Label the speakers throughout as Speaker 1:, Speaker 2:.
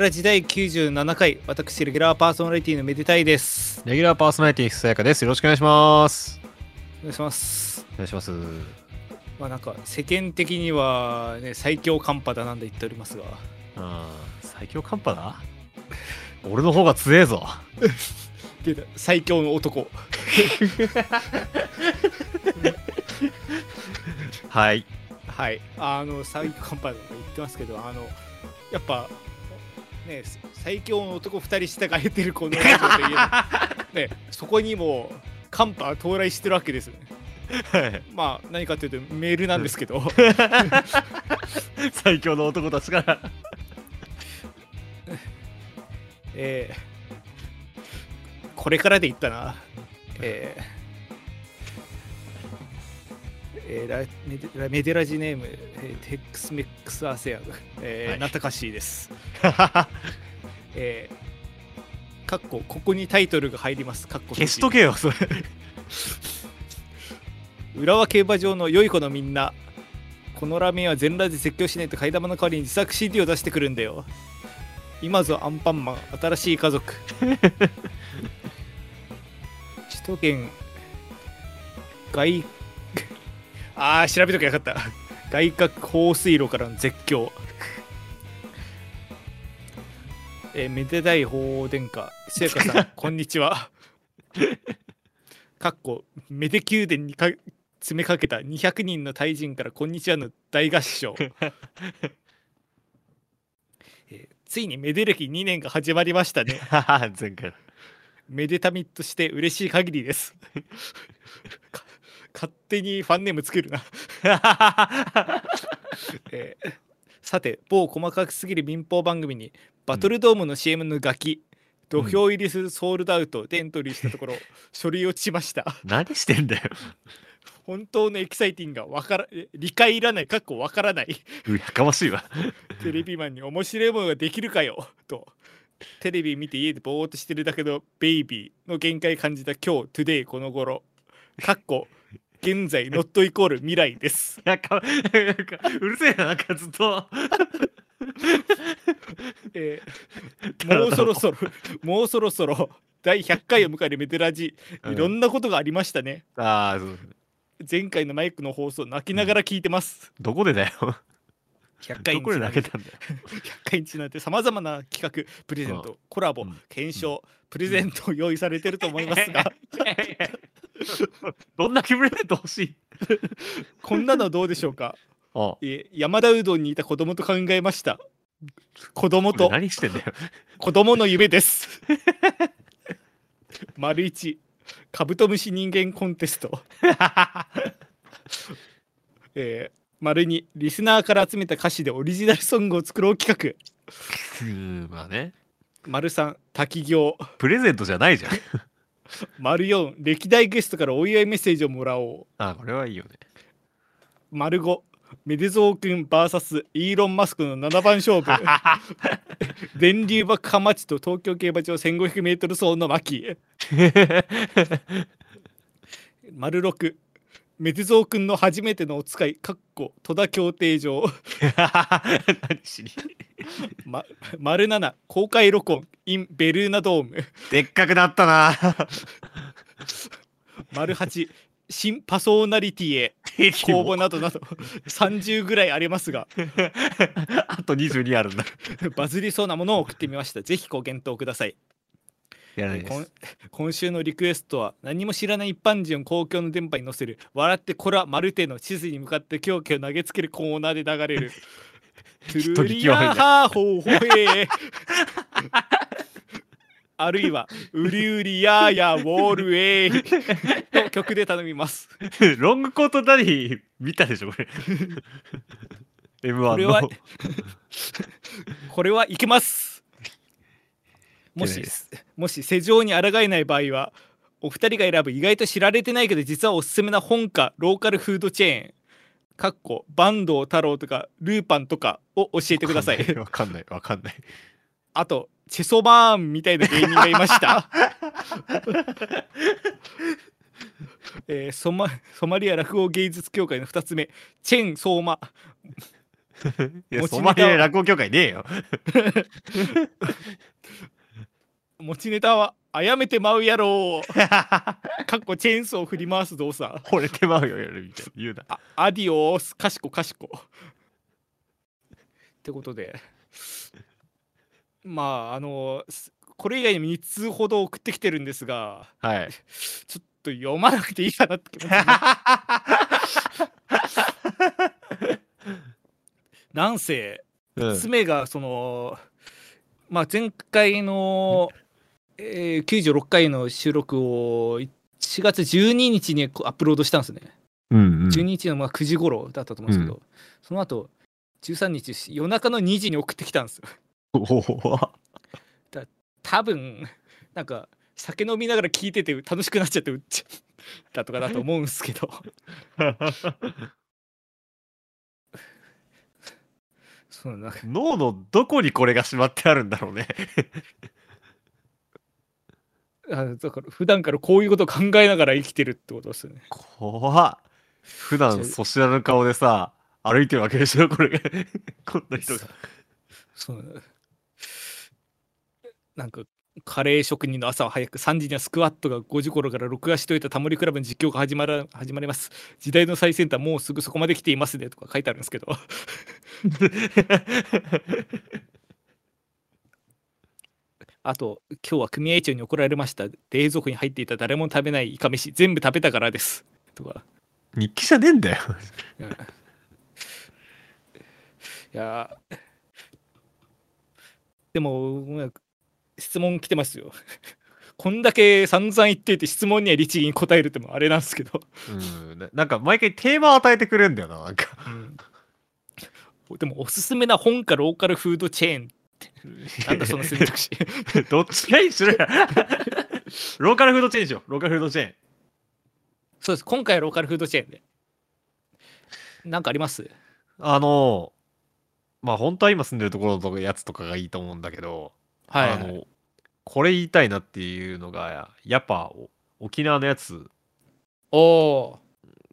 Speaker 1: デラ時代97回私レギュラーパーソナリティのめでたいです
Speaker 2: レギュラーパーソナリティ、さやかです。よろしくお願いします。
Speaker 1: お願いします
Speaker 2: お願いします。
Speaker 1: まあなんか世間的にはね最強寒波だなんて言っておりますが
Speaker 2: 最強寒波だ？俺の方が強えぞ。
Speaker 1: 出た最強の男
Speaker 2: はい。
Speaker 1: はいあの最強寒波だと言ってますけどあのやっぱね最強の男2人従えてるこのラジオといえば。ねそこにも寒波は到来してるわけです
Speaker 2: はい。
Speaker 1: まあ何かというとメールなんですけど。
Speaker 2: 最強の男たちから。
Speaker 1: えーこれからで言ったな、えーえーラメデラメデラジネーム、えーテックスメックスアセアグ、えー
Speaker 2: はい
Speaker 1: ナタカシーです。えー、かっこここにタイトルが入ります。かっこ
Speaker 2: 消しとけよ、それ。
Speaker 1: 浦和競馬場の良い子のみんなこのラーメンは全裸で絶叫しないと替え玉の代わりに自作 CD を出してくるんだよ今ぞアンパンマン新しい家族 首都圏外あー調べときゃよかった。外角放水路からの絶叫。えーめでたい法殿下せやかさん こんにちは。かっこメデ宮殿にか詰めかけた200人の大人から「こんにちは」の大合唱、えーついにメデ歴2年が始まりましたね。
Speaker 2: 前回。
Speaker 1: めでたみとして嬉しい限りです。か勝手にファンネームつけるな、えーさて某細かすぎる民放番組にバトルドームの CM のガキ、土俵入りするソールドアウトでエントリーしたところ、書類落ちました。
Speaker 2: 何してんだよ。
Speaker 1: 本当のエキサイティングがわからえ理解いらないかっこわからない。う
Speaker 2: やかましいわ。
Speaker 1: テレビマンに面白いものができるかよ。と。テレビ見て家でぼーっとしてるだけのベイビーの限界感じた今日 today この頃。かっこ現在 not equal 未来です。
Speaker 2: やかなんかうるせえな、なんかずっと。
Speaker 1: えーもうそろそろもうそろそろ第100回を迎えるメデラジいろんなことがありましたね、
Speaker 2: ああ、そう。
Speaker 1: 前回のマイクの放送泣きながら聞いてます、
Speaker 2: どこでだよ。
Speaker 1: 100回
Speaker 2: どこで
Speaker 1: にちなんで。
Speaker 2: 投げたんだよ。
Speaker 1: 100回にちなんでさまざまな企画プレゼント、コラボ、
Speaker 2: うん。
Speaker 1: 検証、プレゼントを用意されてると思いますが
Speaker 2: どんな気分で欲しい？
Speaker 1: こんなのどうでしょうか？
Speaker 2: あ。
Speaker 1: え山田うどんにいた子供と考えました。子供と
Speaker 2: 何してんだよ。
Speaker 1: 子供の夢です。丸一カブトムシ人間コンテスト、えー、丸二リスナーから集めた歌詞でオリジナルソングを作ろう企
Speaker 2: うん、まあね。
Speaker 1: 画丸三滝行。
Speaker 2: プレゼントじゃないじゃん。
Speaker 1: 丸四歴代ゲストからお祝いメッセージをもらおう。
Speaker 2: あこれはいいよね。
Speaker 1: 丸五メデゾー君 VS イーロン・マスクの7番勝負。電流爆破マッチと東京競馬場 1500m 走の巻。丸六メデゾー君の初めてのお使いかっこ戸田競艇場、
Speaker 2: 何しに？
Speaker 1: ま、丸七公開録音 in ベルーナドーム。
Speaker 2: でっかくなったな。
Speaker 1: 丸八新パソーナリティへ。公募などなど30ぐらいありますが。
Speaker 2: あと22あるんだ。
Speaker 1: バズりそうなものを送ってみました。ぜひご検討ください
Speaker 2: やらないで
Speaker 1: 今
Speaker 2: す。
Speaker 1: 今週のリクエストは何も知らない一般人を公共の電波に乗せる笑ってこらマルテの地図に向かって狂気を投げつけるコーナーで流れる トゥルリアハーホーホヘー あるいはウリウリヤーヤーウォールウェイの曲で頼みます
Speaker 2: ロングコートダディ見たでしょ、これ。M1
Speaker 1: これは
Speaker 2: の。
Speaker 1: これはいけますもしもし世情に抗えない場合はお二人が選ぶ意外と知られてないけど実はおすすめな本家ローカルフードチェーンかっこ坂東太郎とかルーパンとかを教えてください
Speaker 2: わかんない、わかんない。
Speaker 1: あとチェソバーンみたいな芸人がいました えーソマソマリア落語芸術協会の2つ目チェン・ソーマ
Speaker 2: いや、
Speaker 1: 持ちネタ
Speaker 2: そまり落語協会ねえよ。
Speaker 1: 持ちネタはあやめてまうやろう。かっこチェーンソーを振り回す動作。
Speaker 2: 惚れてまうよ、やるみたいな。言うな。
Speaker 1: あアディオスかしこかしこってことで。まああのすこれ以外にも2通ほど送ってきてるんですが。
Speaker 2: はい。
Speaker 1: ちょっと読まなくていいかなって気持ちに。なんせ
Speaker 2: うん。
Speaker 1: 1つ目がその、まあ、前回の、えー96回の収録を4月12日にアップロードしたんですね。
Speaker 2: うんうん
Speaker 1: 12日のまあ9時頃だったと思うんですけど、その後13日夜中の2時に送ってきたんですよ。
Speaker 2: おお
Speaker 1: 多分なんか酒飲みながら聞いてて楽しくなっちゃってうっちゃったとかだと思うんですけど そうなんか
Speaker 2: 脳のどこにこれがしまってあるんだろうね。
Speaker 1: あだから普段からこういうことを考えながら生きてるってことですよね。
Speaker 2: 怖っ。普段そしらぬ顔でさ、歩いてるわけでしょ、これ。こんな人が。
Speaker 1: そうなんかカレー職人の朝は早く3時にはスクワットが5時頃から録画しといたタモリクラブの実況が始まら始まります時代の最先端もうすぐそこまで来ていますねとか書いてあるんですけど あと今日は組合長に怒られました。冷蔵庫に入っていた誰も食べないイカ飯。全部食べたからです。とか。
Speaker 2: 日記じゃねえんだよ。
Speaker 1: いや。でもまあ質問来てますよ。こんだけ散々言っていて質問には律儀に答えるってもあれなんですけど、
Speaker 2: うん。ななんか毎回テーマを与えてくれんだよな、なんか。
Speaker 1: でもおすすめな本かローカルフードチェーンって。なんだその選択肢。
Speaker 2: どっちがいいしろや。ローカルフードチェーンしよう。ローカルフードチェーン。
Speaker 1: そうです。今回はローカルフードチェーンで。なんかあります？
Speaker 2: あの、まあ本当は今住んでるところのやつとかがいいと思うんだけど、
Speaker 1: はい、
Speaker 2: あの、これ言いたいなっていうのが、やっぱお沖縄のやつ、
Speaker 1: おお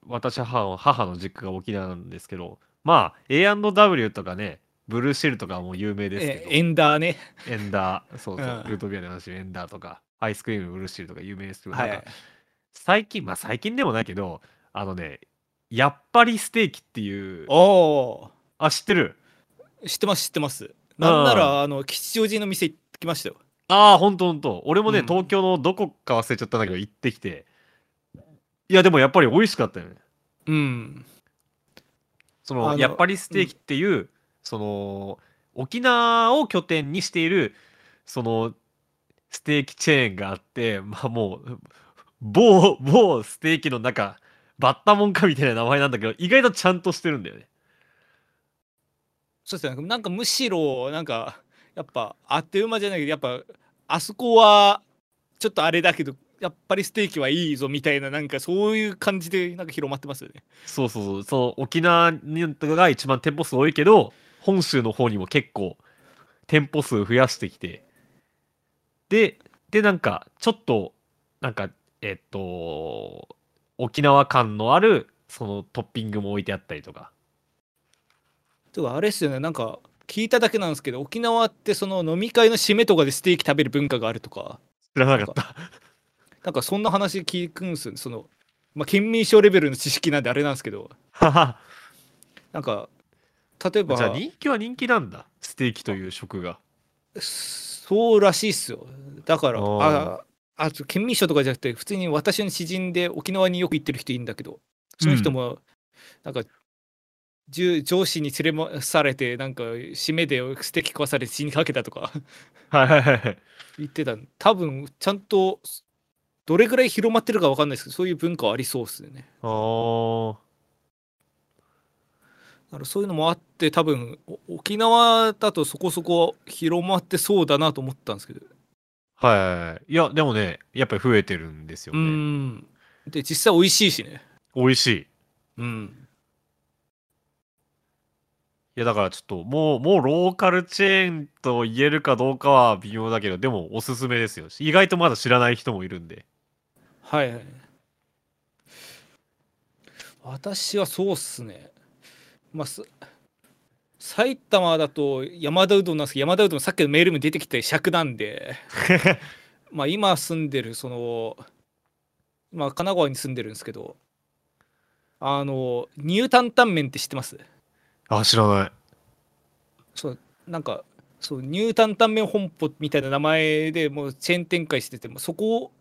Speaker 2: 私は母の母の実家が沖縄なんですけど、まあ A&W とかね、ブルーシェルとかも有名ですけど、
Speaker 1: えエンダーね。
Speaker 2: エンダー、そうそう、
Speaker 1: うん。
Speaker 2: ルートビアで話エンダーとか、アイスクリームブルーシェルとか有名ですけど、
Speaker 1: はい。
Speaker 2: なんか最近、まあ最近でもないけど、あのね、やっぱりステーキっていう、
Speaker 1: おお
Speaker 2: あ、知ってる？
Speaker 1: 知ってます知ってます。なんならあの吉祥寺の店行ってきましたよ。
Speaker 2: ああ、ほんとほんと。俺もね、
Speaker 1: うん。
Speaker 2: 東京のどこか忘れちゃったんだけど、行ってきて。いや、でもやっぱり美味しかったよね。
Speaker 1: うん。
Speaker 2: その、やっぱりステーキっていう、その、沖縄を拠点にしている、その、ステーキチェーンがあって、まあもう、某、某ステーキの中、バッタモンかみたいな名前なんだけど、意外とちゃんとしてるんだよね。
Speaker 1: そうですね。なんかむしろなんかやっぱあっという間じゃないけどやっぱあそこはちょっとあれだけどやっぱりステーキはいいぞみたいななんかそういう感じでなんか広まってますよね。
Speaker 2: そうそうそう、そう沖縄にが一番店舗数多いけど、本州の方にも結構店舗数増やしてきて、で、で、なんか、ちょっと、なんか、えっと、沖縄感のある、そのトッピングも置いてあったりとか。
Speaker 1: とかあれですよね。なんか聞いただけなんですけど沖縄ってその飲み会の締めとかでステーキ食べる文化があるとか。
Speaker 2: 知らなかった。
Speaker 1: なんかそんな話聞くんですよね。そのまあ県民賞レベルの知識なんであれなんですけど。
Speaker 2: はは。
Speaker 1: なんか例えば
Speaker 2: じゃあ人気は人気なんだ。ステーキという食が。
Speaker 1: そうらしいっすよ。だから
Speaker 2: あー。
Speaker 1: ああと県民賞とかじゃなくて普通に私の知人で沖縄によく行ってる人いるんだけどその人もなんか、じゅ上司に連れ回されてなんか締めでステーキ食わされて死にかけたとか。
Speaker 2: はいはいはいはい。
Speaker 1: 言ってた多分ちゃんとどれぐらい広まってるか分かんないですけどそういう文化はありそうっすよね。
Speaker 2: あー
Speaker 1: だからそういうのもあって多分お沖縄だとそこそこ広まってそうだなと思ったんですけど
Speaker 2: はいはいや、でもね、やっぱり増えてるんですよ
Speaker 1: う
Speaker 2: ね。
Speaker 1: んで実際美味しいしね
Speaker 2: 美味しい。い
Speaker 1: うん
Speaker 2: や、だからちょっと、もう、もうローカルチェーンと言えるかどうかは微妙だけど、でもおすすめですよ。意外とまだ知らない人もいるんで。
Speaker 1: はいはい私はそうっすねまあす埼玉だと山田うどんなんですけど山田うどんさっきのメールも出てきて尺なんで まあ今住んでるそのまあ神奈川に住んでるんですけどあのニュータンタンメンって知ってます？
Speaker 2: あ、知らない。
Speaker 1: そうなんかそうニュータンタンメン本舗みたいな名前でもうチェーン展開しててもそこ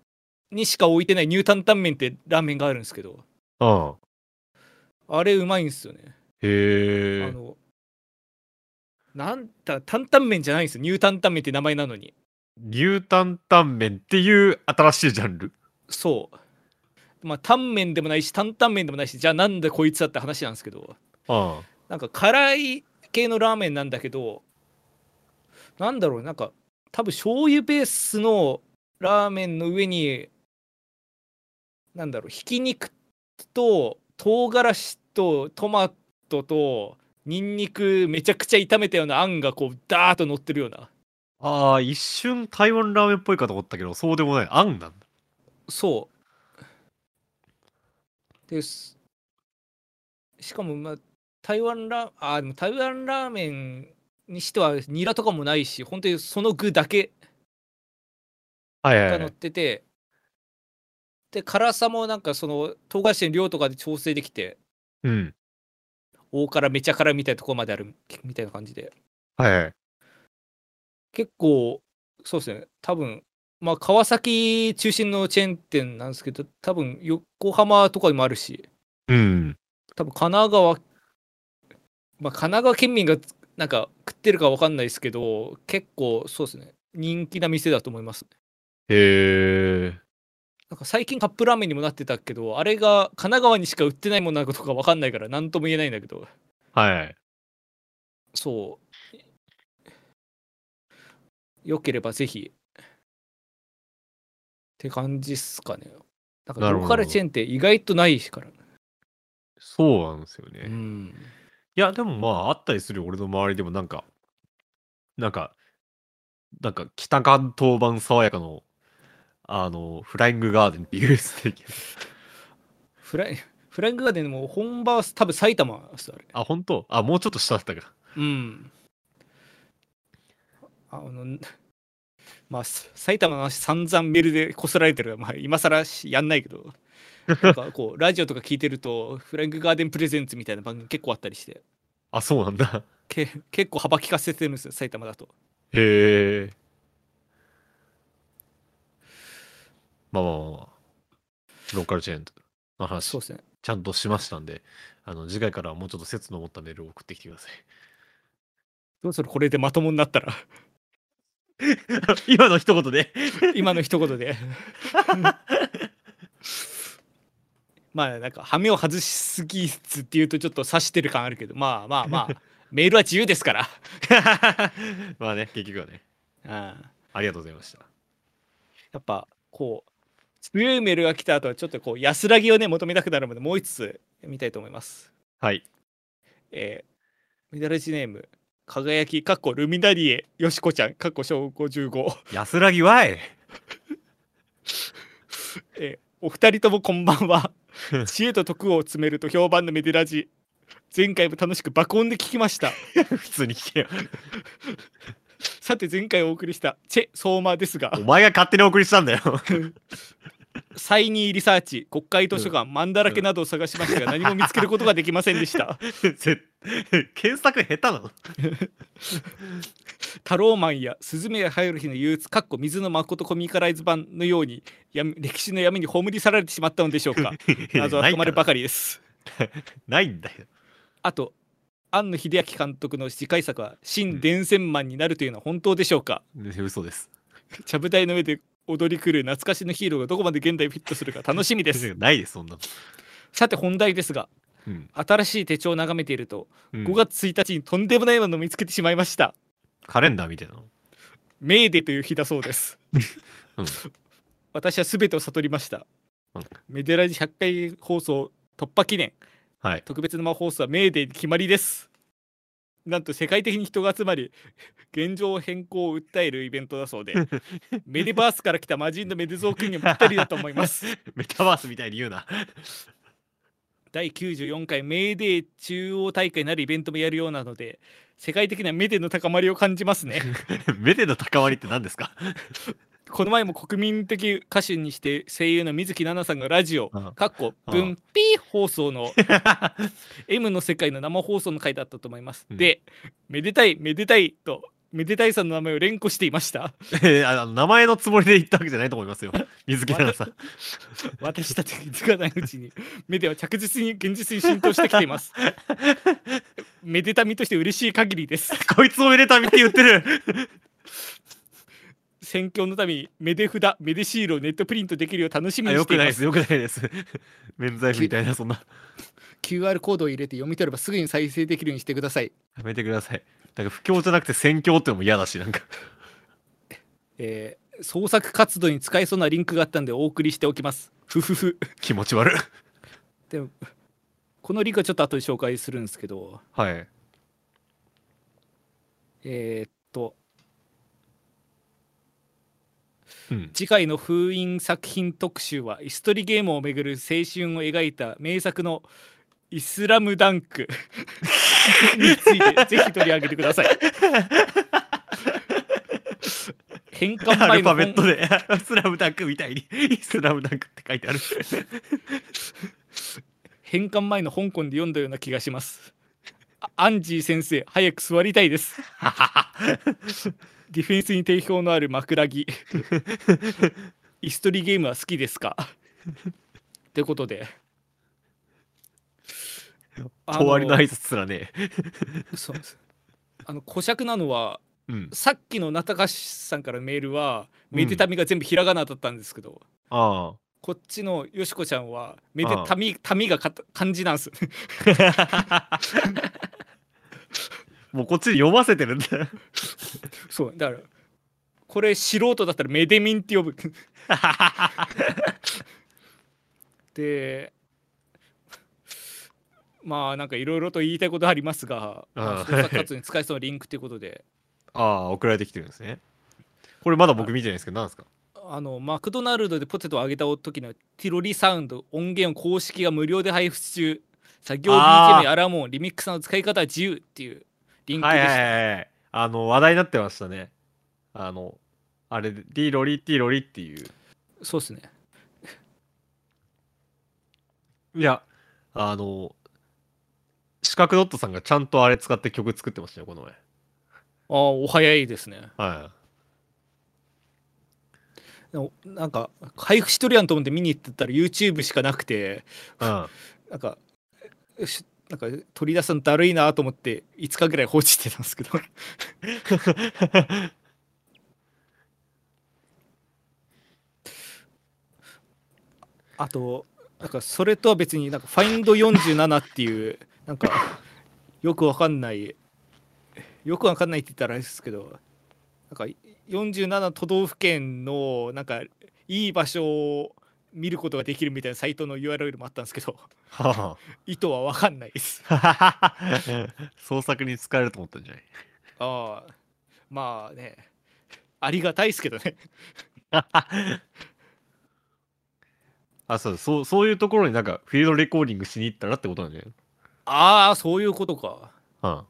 Speaker 1: にしか置いてないニュータンタンメンってラーメンがあるんですけど
Speaker 2: うん。
Speaker 1: あれうまいんですよね
Speaker 2: へえ。
Speaker 1: あのなんだ担々麺じゃないんですよニュータンタンメンって名前なのに
Speaker 2: 牛タンタンメンっていう新しいジャンル。
Speaker 1: そうまあタンメンでもないし担々麺でもないしじゃあなんでこいつだって話なんですけど
Speaker 2: うん。
Speaker 1: なんか辛い系のラーメンなんだけどなんだろうなんか多分醤油ベースのラーメンの上になんだろうひき肉と唐辛子とトマトとニンニクめちゃくちゃ炒めたようなあんがこうダーッと乗ってるような
Speaker 2: ああ、一瞬台湾ラーメンっぽいかと思ったけど、そうでもない。あんなんだ。
Speaker 1: そうですしかもまあ台湾ラあでも台湾ラーメンにしてはニラとかもないし本当にその具だけが乗っ
Speaker 2: はいはいはい。
Speaker 1: てて、で辛さもなんかその唐辛子の量とかで調整できて
Speaker 2: うん。
Speaker 1: 大辛めちゃ辛みたいなところまであるみたいな感じで
Speaker 2: はいはい。
Speaker 1: 結構そうですね多分まあ川崎中心のチェーン店なんですけど多分横浜とかにもあるし
Speaker 2: うん。
Speaker 1: 多分神奈川まあ神奈川県民がなんか食ってるかわかんないですけど結構そうですね人気な店だと思います
Speaker 2: へえ。
Speaker 1: なんか最近カップラーメンにもなってたけどあれが神奈川にしか売ってないものなのかとかわかんないから何とも言えないんだけど。
Speaker 2: はいはい。
Speaker 1: そう。よければぜひ。って感じっすかね。なんかローカルチェーンって意外とないから。
Speaker 2: そうなんですよね。
Speaker 1: うん。
Speaker 2: いや、でもまあ、あったりするよ。俺の周りでもなんか、なんか、なんか北関東版爽やかの、あの、フライングガーデンっていうステーキ。
Speaker 1: フライフライングガーデンも本場は多分埼玉ですあれ
Speaker 2: あ、本当？あ、もうちょっと下だったか。
Speaker 1: うん。あの、まあ、さ埼玉の話散々メールでこすられてるまあ、今更しやんないけど、なんかこう、ラジオとか聞いてると、フライングガーデンプレゼンツみたいな番組結構あったりして、
Speaker 2: あ、そうなんだ。
Speaker 1: け結構幅利かせてるんですよ、埼玉だと。
Speaker 2: へえ。まあまあまあまあ。ローカルチェーンの話
Speaker 1: そう、ですね。
Speaker 2: ちゃんとしましたんで、あの、次回からはもうちょっと説の持ったメールを送ってきてください。
Speaker 1: どうするこれでまともになったら、
Speaker 2: 今の一言で。
Speaker 1: 今の一言で。まあ、なんか、羽目を外しすぎずっていうとちょっと指してる感あるけど、まあまあまあ、メールは自由ですから。
Speaker 2: まあね、結局はね。
Speaker 1: うん
Speaker 2: ありがとうございました。
Speaker 1: やっぱこう強いメールが来た後はちょっとこう安らぎをね求めたくなるのでもう一つ見たいと思います。
Speaker 2: はい。
Speaker 1: えー、ミダラジネーム輝きかっこルミナリエよしこちゃんかっこ小55、
Speaker 2: 安らぎわい
Speaker 1: えーお二人ともこんばんは 知恵と徳を詰めると評判のメデラジ前回も楽しく爆音で聞きました
Speaker 2: 普通に聞けよ。
Speaker 1: さて前回お送りしたチェ相馬ですが
Speaker 2: お前が勝手にお送りしたんだよ。
Speaker 1: サイニーリサーチ国会図書館、マンだらけなどを探しましたが何も見つけることができませんでした。
Speaker 2: ぜ検索下手なの？
Speaker 1: タローマンやスズメやハイル日の憂鬱かっこ水の誠コミカライズ版のように闇歴史の闇に葬り去られてしまったのでしょうか。謎は
Speaker 2: ないから
Speaker 1: 深まるばかりです。
Speaker 2: ないんだよ。
Speaker 1: あと庵野秀明監督の次回作は新伝染マンになるというのは本当でしょうか、
Speaker 2: 嘘です。
Speaker 1: ちゃぶ台の上で踊り狂う懐かしのヒーローがどこまで現代フィットするか楽しみです。
Speaker 2: ないです、そんなの。
Speaker 1: さて本題ですが
Speaker 2: うん。
Speaker 1: 新しい手帳を眺めていると、
Speaker 2: うん。
Speaker 1: 5月1日にとんでもないものを見つけてしまいました。
Speaker 2: カレンダーみたいなの？
Speaker 1: メーデーという日だそうです、
Speaker 2: うん。
Speaker 1: 私は全てを悟りました、
Speaker 2: うん。
Speaker 1: メデラジ100回放送突破記念。
Speaker 2: はい。
Speaker 1: 特別生放送はメーデーに決まりですなんと世界的に人が集まり現状変更を訴えるイベントだそうで メデバースから来た魔人のメデゾー君にもぴったりだと思います。
Speaker 2: メタバースみたいに言うな。
Speaker 1: 第94回メーデー中央大会なるイベントもやるようなので世界的なメデの高まりを感じますね。
Speaker 2: メデの高まりって何ですか？
Speaker 1: この前も国民的歌手にして声優の水木奈々さんがラジオ
Speaker 2: うん。
Speaker 1: かっこ
Speaker 2: うん。
Speaker 1: 分ピー放送の M の世界の生放送の回だったと思います、
Speaker 2: うん。
Speaker 1: でめでたいめでたいとめでたいさんの名前を連呼していました。
Speaker 2: えーあの名前のつもりで言ったわけじゃないと思いますよ。水木奈々さん。
Speaker 1: 私たちが気づかないうちにメデは着実に現実に浸透してきています。めでたみとして嬉しい限りです。
Speaker 2: こいつもめでたみって言ってる。
Speaker 1: 選挙のためにメデ札メデシールをネットプリントできるよう楽しみ
Speaker 2: あ
Speaker 1: にしています
Speaker 2: よくないです、よくないです。免罪符みたいな、そんな。
Speaker 1: QR コードを入れて読み取ればすぐに再生できるようにしてください
Speaker 2: やめてください。なんか不況じゃなくて宣教ってのも嫌だし、なんか。
Speaker 1: えー創作活動に使えそうなリンクがあったんでお送りしておきます。ふふふ。
Speaker 2: 気持ち悪い。
Speaker 1: でもこのリンクはちょっと後で紹介するんですけど、
Speaker 2: はい。
Speaker 1: えーっと
Speaker 2: うん。
Speaker 1: 次回の封印作品特集はイストリゲームをめぐる青春を描いた名作のイスラムダンク についてぜひ取り上げてください。返還
Speaker 2: アルフ
Speaker 1: 前の本
Speaker 2: ァベットで、スラムダンクみたいに、スラムダンクって書いてある。
Speaker 1: 返還前の香港で読んだような気がします。あアンジー先生、早く座りたいです。ディフェンスに定評のある枕木。イストリゲームは好きですか？ってことで。あ
Speaker 2: 終わりの挨拶すらね。
Speaker 1: そうですあの小尺なのは
Speaker 2: うん。
Speaker 1: さっきの中橋さんからのメールは
Speaker 2: うん
Speaker 1: めでたみが全部ひらがなだったんですけど、
Speaker 2: あ
Speaker 1: こっちのよしこちゃんはめで
Speaker 2: ああ
Speaker 1: たみたみがかた漢字なんです
Speaker 2: あ。もうこっちに読ませてるんだ。
Speaker 1: そうだからこれ素人だったらメデミンって呼ぶ。でまあなんかいろいろと言いたいことありますが、創作活動に使えそうなリンクということで。
Speaker 2: ああ、送られてきてるんですね。これまだ僕見てないですけど、何ですか？
Speaker 1: あのマクドナルドでポテトを揚げた時のティロリサウンド音源を公式が無料で配布中。作業 BGM やアラーム音リミックスの使い方は自由っていうリンクでした、
Speaker 2: はいはいはいはい。あの、話題になってましたね。あの、あれ、ディロリティロリっていう。
Speaker 1: そうですね
Speaker 2: いや、あの、四角ドットさんがちゃんとあれ使って曲作ってましたよ、この前。
Speaker 1: ああお早いですね
Speaker 2: は
Speaker 1: でもなんか配布しとるやんと思って見に行ってたら YouTube しかなくて
Speaker 2: い。うん。
Speaker 1: なんかなんか取り出すのだるいなと思って5日ぐらい放置してたんですけど。あとなんかそれとは別になんか Find47 っていうなんかよくわかんないよくわかんないって言ったらあれですけどなんか47都道府県のなんかいい場所を見ることができるみたいなサイトの URL もあったんですけど
Speaker 2: は
Speaker 1: 意図はわかんないです。
Speaker 2: あ。創作に使えると思ったんじゃない？
Speaker 1: ああまあねありがたいですけどね。
Speaker 2: あ、そうそう、そういうところになんかフィールドレコーディングしに行ったらってことなんじゃない？
Speaker 1: ああそういうことか。
Speaker 2: の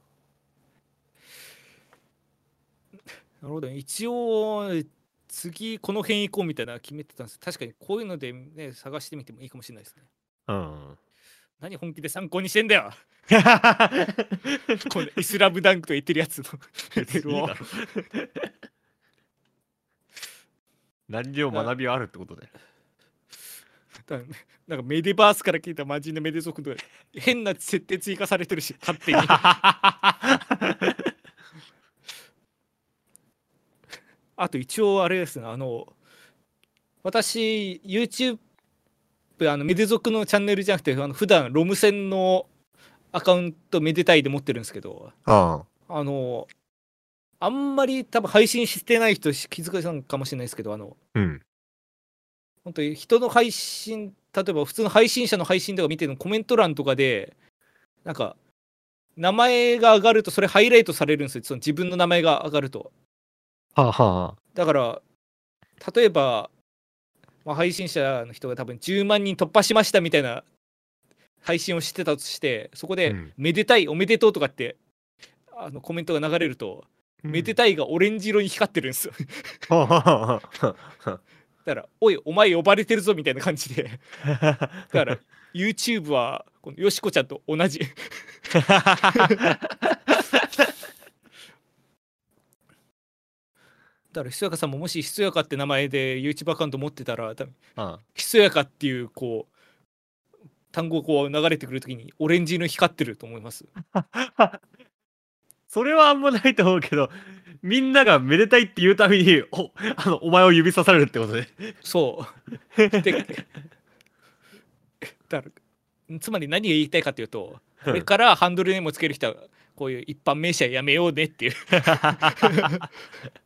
Speaker 1: なるほど、ね、一応次この辺行こうみたいなの決めてたんです確かにこういうのでね探してみてもいいかもしれないですね。
Speaker 2: うん。うん。
Speaker 1: 何本気で参考にしてんだよ このイスラムダンクと言ってるやつのレベルを
Speaker 2: 何量学びはあるってことで。
Speaker 1: だからなんかメデバースから聞いた魔人のメデ族とか変な設定追加されてるし勝手に あと一応あれですねあの私 YouTube あのメデ族のチャンネルじゃなくてあの普段ロム線のアカウントめでたいで持ってるんですけど
Speaker 2: あ
Speaker 1: あ。のあんまり多分配信してない人気づかないかもしれないですけどあの
Speaker 2: うん。
Speaker 1: 本当に人の配信例えば普通の配信者の配信とか見てるのコメント欄とかでなんか名前が上がるとそれハイライトされるんですよ。その自分の名前が上がると。
Speaker 2: はあは
Speaker 1: だから例えば、まあ、配信者の人が多分10万人突破しましたみたいな配信をしてたとしてそこで
Speaker 2: うん「
Speaker 1: めでたいおめでとう」とかってあのコメントが流れると、めでたいがオレンジ色に光ってるんですよ。
Speaker 2: た
Speaker 1: だから、おい、お前呼ばれてるぞみたいな感じで。だから、YouTube は、このよしこちゃんと同じ。だから、ひそやかさんももしひそやかって名前で YouTube アカウント持ってたら、多分
Speaker 2: うん
Speaker 1: ひそやかっていう、こう、単語がこう流れてくるときにオレンジ色に光ってると思います。
Speaker 2: それはあんまないと思うけど、みんながめでたいって言うたびに、お、あの、お前を指さされるってことで。
Speaker 1: そう。で、だつまり何が言いたいかというと、これからハンドルネームをつける人は、こういう一般名詞はやめようねっていう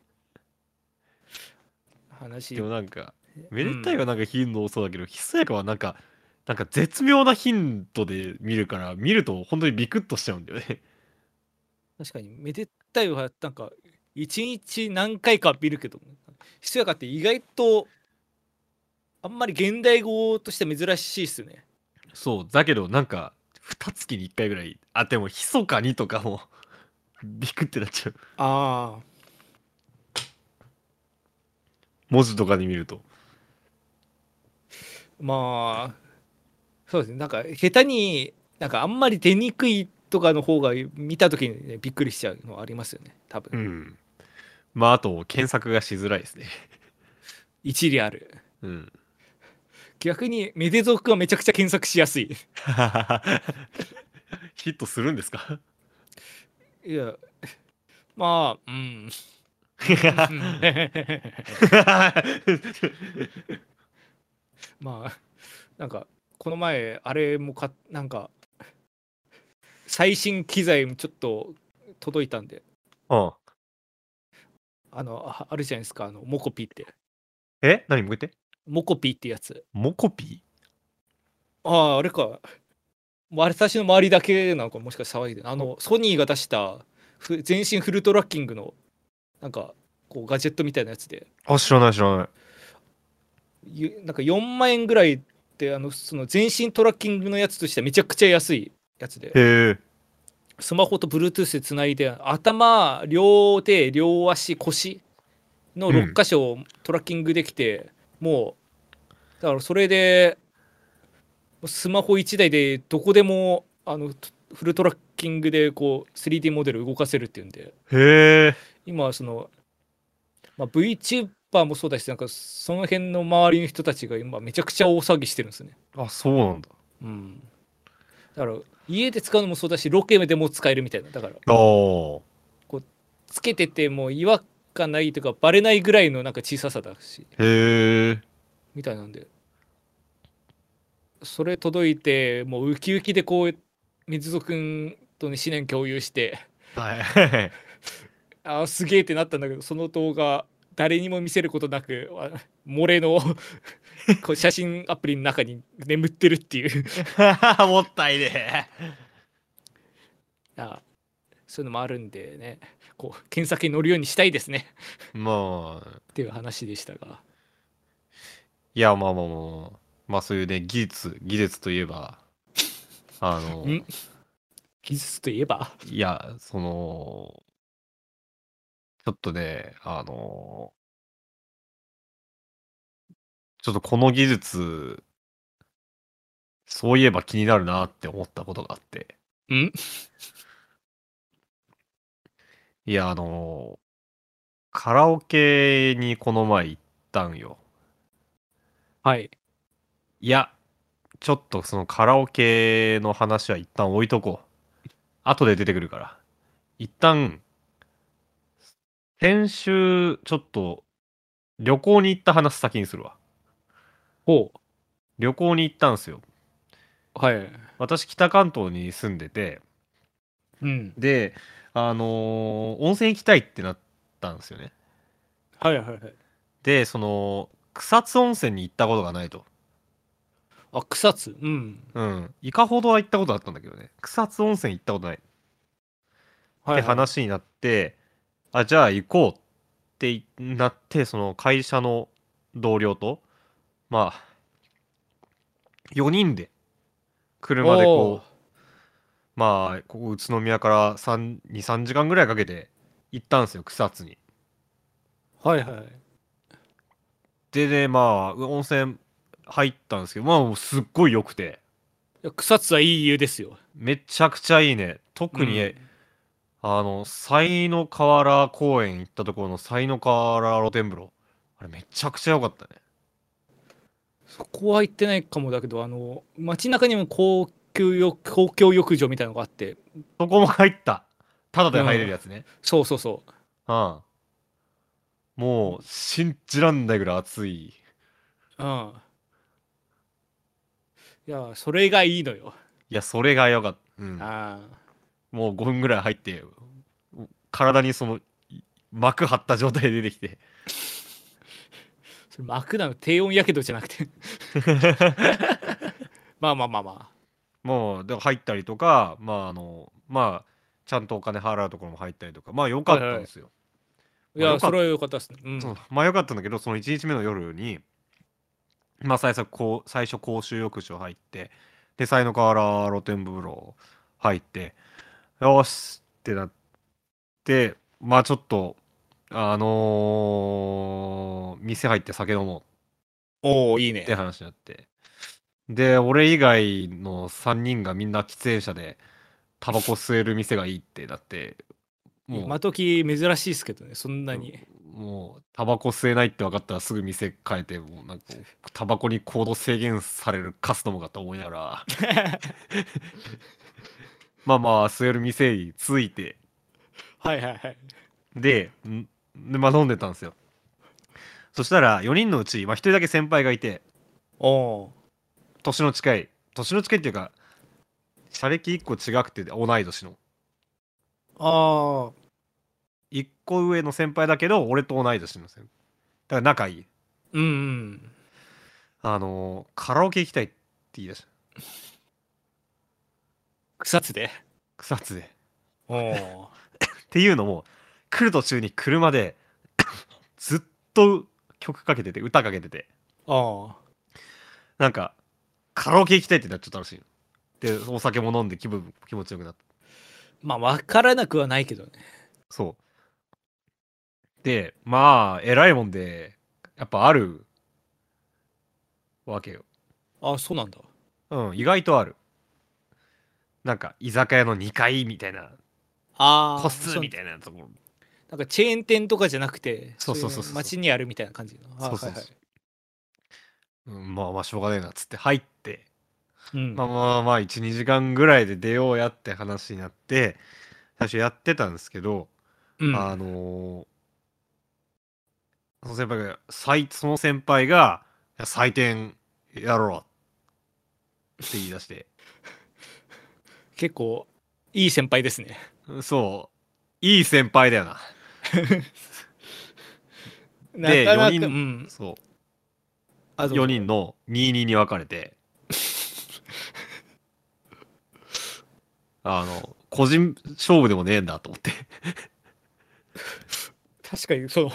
Speaker 1: 話
Speaker 2: でもなんか、めでたいはなんか頻度多そうだけど、ひそやかはなんか、なんか絶妙な頻度で見るから、見ると本当にビクッとしちゃうんだよね。
Speaker 1: 確かにめでたいはなんか一日何回か見るけどひそやかって意外とあんまり現代語として珍しいっすよね
Speaker 2: そう、だけどなんか、二月に一回ぐらい、あ、でも、ひそかにとかも、ビクってなっちゃう。
Speaker 1: ああ
Speaker 2: 文字とかで見ると。
Speaker 1: まあそうですねなんか下手になんかあんまり出にくいとかの方が見た時に、ね、びっくりしちゃうのありますよね多分、
Speaker 2: うん。まあ、あと、検索がしづらいですね。
Speaker 1: 一理ある
Speaker 2: うん。
Speaker 1: 逆にメデゾークはめちゃくちゃ検索しやすい
Speaker 2: ヒットするんですか？
Speaker 1: いやまあうん まあなんかこの前あれもかなんか最新機材もちょっと届いたんで。
Speaker 2: うん。
Speaker 1: あのああるじゃないですか。あのモコピって。
Speaker 2: え？何もう一回言って？
Speaker 1: モコピってやつ。
Speaker 2: モコピ
Speaker 1: あああれか。もう私の周りだけなのかもしかして騒いでる。あのソニーが出したふ全身フルトラッキングのなんかこうガジェットみたいなやつで
Speaker 2: あ、知らない知らない。
Speaker 1: ゆなんか4万円ぐらいってあのその全身トラッキングのやつとしてはめちゃくちゃ安いやつで
Speaker 2: へえ。
Speaker 1: スマホと Bluetooth でつないで頭両手両足腰の
Speaker 2: うん
Speaker 1: 6箇所をトラッキングできて、もうだからそれでスマホ1台でどこでもあのフルトラッキングでこう 3D モデル動かせるっていうんで
Speaker 2: へえ。
Speaker 1: 今はその、まあ、VTuber もそうだしなんかその辺の周りの人たちが今めちゃくちゃ大騒ぎしてるんですね。
Speaker 2: あ、そうなんだ。
Speaker 1: うん、だから家で使うのもそうだしロケでも使えるみたいなだから
Speaker 2: ああ。
Speaker 1: つけてても違和感ないというかバレないぐらいのなんか小ささだし
Speaker 2: へえ。
Speaker 1: みたいなんでそれ届いてもうウキウキでこう水戸くんとね思念共有して
Speaker 2: はい。
Speaker 1: あーすげえってなったんだけどその動画誰にも見せることなくあ漏れの こう写真アプリの中に眠ってるっていう。
Speaker 2: もったいね
Speaker 1: あそういうのもあるんでねこう検索に乗るようにしたいですね。
Speaker 2: え。まあ、
Speaker 1: っていう話でしたが。
Speaker 2: いや、まあまあまあ。まあ。そういうね、技術、技術といえば、あの、
Speaker 1: ん？技術といえば？
Speaker 2: いや、その、ちょっとね、あの、ちょっとこの技術、そういえば気になるなって思ったことがあって。
Speaker 1: ん？
Speaker 2: いや、あの、カラオケにこの前行ったんよ。
Speaker 1: はい
Speaker 2: いや、ちょっとそのカラオケの話は一旦置いとこう。後で出てくるから。一旦、先週、ちょっと、旅行に行った話先にするわ。
Speaker 1: ほ
Speaker 2: 旅行に行ったんすよ。
Speaker 1: うはい
Speaker 2: 私、北関東に住んでて、
Speaker 1: うん
Speaker 2: で、あのー温泉行きたいってなったんですよね。
Speaker 1: はいはいはい
Speaker 2: で、その、草津温泉に行ったことがないと。
Speaker 1: あ草津うん
Speaker 2: うん。いかほどは行ったことあったんだけどね。草津温泉行ったことない。って
Speaker 1: はいはい
Speaker 2: 話になって、あじゃあ行こうってなってその会社の同僚とまあ4人で車でこうまあここ宇都宮から23時間ぐらいかけて行ったんですよ草津に。
Speaker 1: はいはい。
Speaker 2: でねまあ温泉入ったんですけどまあもうすっごい良くて。
Speaker 1: いや草津はいい湯ですよ。
Speaker 2: めちゃくちゃいいね。特に、
Speaker 1: うん
Speaker 2: あの才の河原公園行ったところの才の河原露天風呂。あれめちゃくちゃ良かったね。
Speaker 1: そこは行ってないかもだけどあの街中にも高級浴公共浴場みたいなのがあって。
Speaker 2: そこも入った。ただで入れるやつね。
Speaker 1: そうそうそう。
Speaker 2: うん。もう信じらんないぐらい暑い。
Speaker 1: うん。いやそれがいいのよ、
Speaker 2: いやそれが良かった、うん、
Speaker 1: あ
Speaker 2: もう5分ぐらい入って体にそのい膜張った状態で出てきて。
Speaker 1: あそれ幕なの？低温やけどじゃなくて。まあまあまあま
Speaker 2: もうで入ったりとかまああのまあちゃんとお金払うところも入ったりとか。まあ良かったんですよ、
Speaker 1: あいや
Speaker 2: よかった。
Speaker 1: それは良かったですね、うん、
Speaker 2: まあ良かったんだけどその1日目の夜にまあ最初こう最初公衆浴場入ってで才の河原露天風呂入ってよしってなってまあちょっとあのー店入って酒飲もう
Speaker 1: おおいいね。
Speaker 2: って話になって。で俺以外の3人がみんな喫煙者でタバコ吸える店がいいってなってもう
Speaker 1: 今時珍しいですけどねそんなに、
Speaker 2: もうタバコ吸えないって分かったらすぐ店変えてもうなんかタバコに行動制限されるカスタムかと思いながら まあまあ吸える店に着いて。
Speaker 1: はいはいはい。
Speaker 2: でんでまあ飲んでたんですよ。そしたら4人のうち、まあ、1人だけ先輩がいて。
Speaker 1: おお
Speaker 2: 年の近い。年の近いっていうか社歴1個違くて同い年の。
Speaker 1: ああ
Speaker 2: 1個上の先輩だけど俺と同い年の先輩。だから仲いい。
Speaker 1: うんうん。
Speaker 2: あのーカラオケ行きたいって言い出した
Speaker 1: 草津で。
Speaker 2: 草津で。
Speaker 1: おお
Speaker 2: っていうのも来る途中に車で ずっと曲かけてて歌かけてて。
Speaker 1: あ
Speaker 2: なんかカラオケ行きたいってなっちゃったらしいの。でお酒も飲んで気分気持ちよくなった
Speaker 1: まあ分からなくはないけどね。
Speaker 2: そう。でまあ偉いもんでやっぱあるわけよ。
Speaker 1: あそうなんだ。
Speaker 2: うん意外とあるなんか居酒屋の2階みたいな
Speaker 1: ああ
Speaker 2: 個室みたいなところ。
Speaker 1: なんかチェーン店とかじゃなくて
Speaker 2: そうそうそうそう。
Speaker 1: い街にあるみたいな感じの。あ
Speaker 2: そうそうそう。
Speaker 1: はいはい
Speaker 2: うん、まあまあしょうがねえなっつって入って
Speaker 1: うん。
Speaker 2: まあまあまあ12時間ぐらいで出ようやって話になって最初やってたんですけど、
Speaker 1: うん。
Speaker 2: あのーその先輩が採その先輩が「いや採点やろう」って言い出して
Speaker 1: 結構いい先輩ですね。
Speaker 2: そう。いい先輩だよな。で
Speaker 1: なかなか
Speaker 2: 四人
Speaker 1: うん。
Speaker 2: そう。
Speaker 1: あどうぞ。
Speaker 2: 4人の22に分かれて。あの個人勝負でもねえんだと思って。
Speaker 1: 確かにその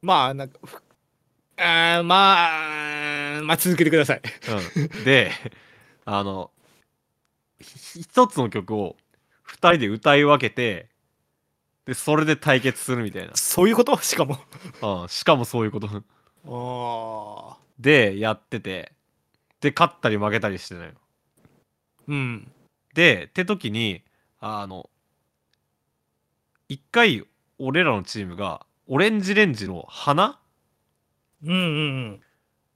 Speaker 1: まあなんかふあーまあまあ続けてください。
Speaker 2: うん、であのひ一つの曲を2人で歌い分けてでそれで対決するみたい
Speaker 1: そういうこと？しかも。
Speaker 2: な、うん、しかもそういうこと。
Speaker 1: ああ
Speaker 2: でやってて。で勝ったり負けたりしてないの
Speaker 1: うん。
Speaker 2: でって時にあの一回俺らのチームがオレンジレンジの花？
Speaker 1: うんうんうん。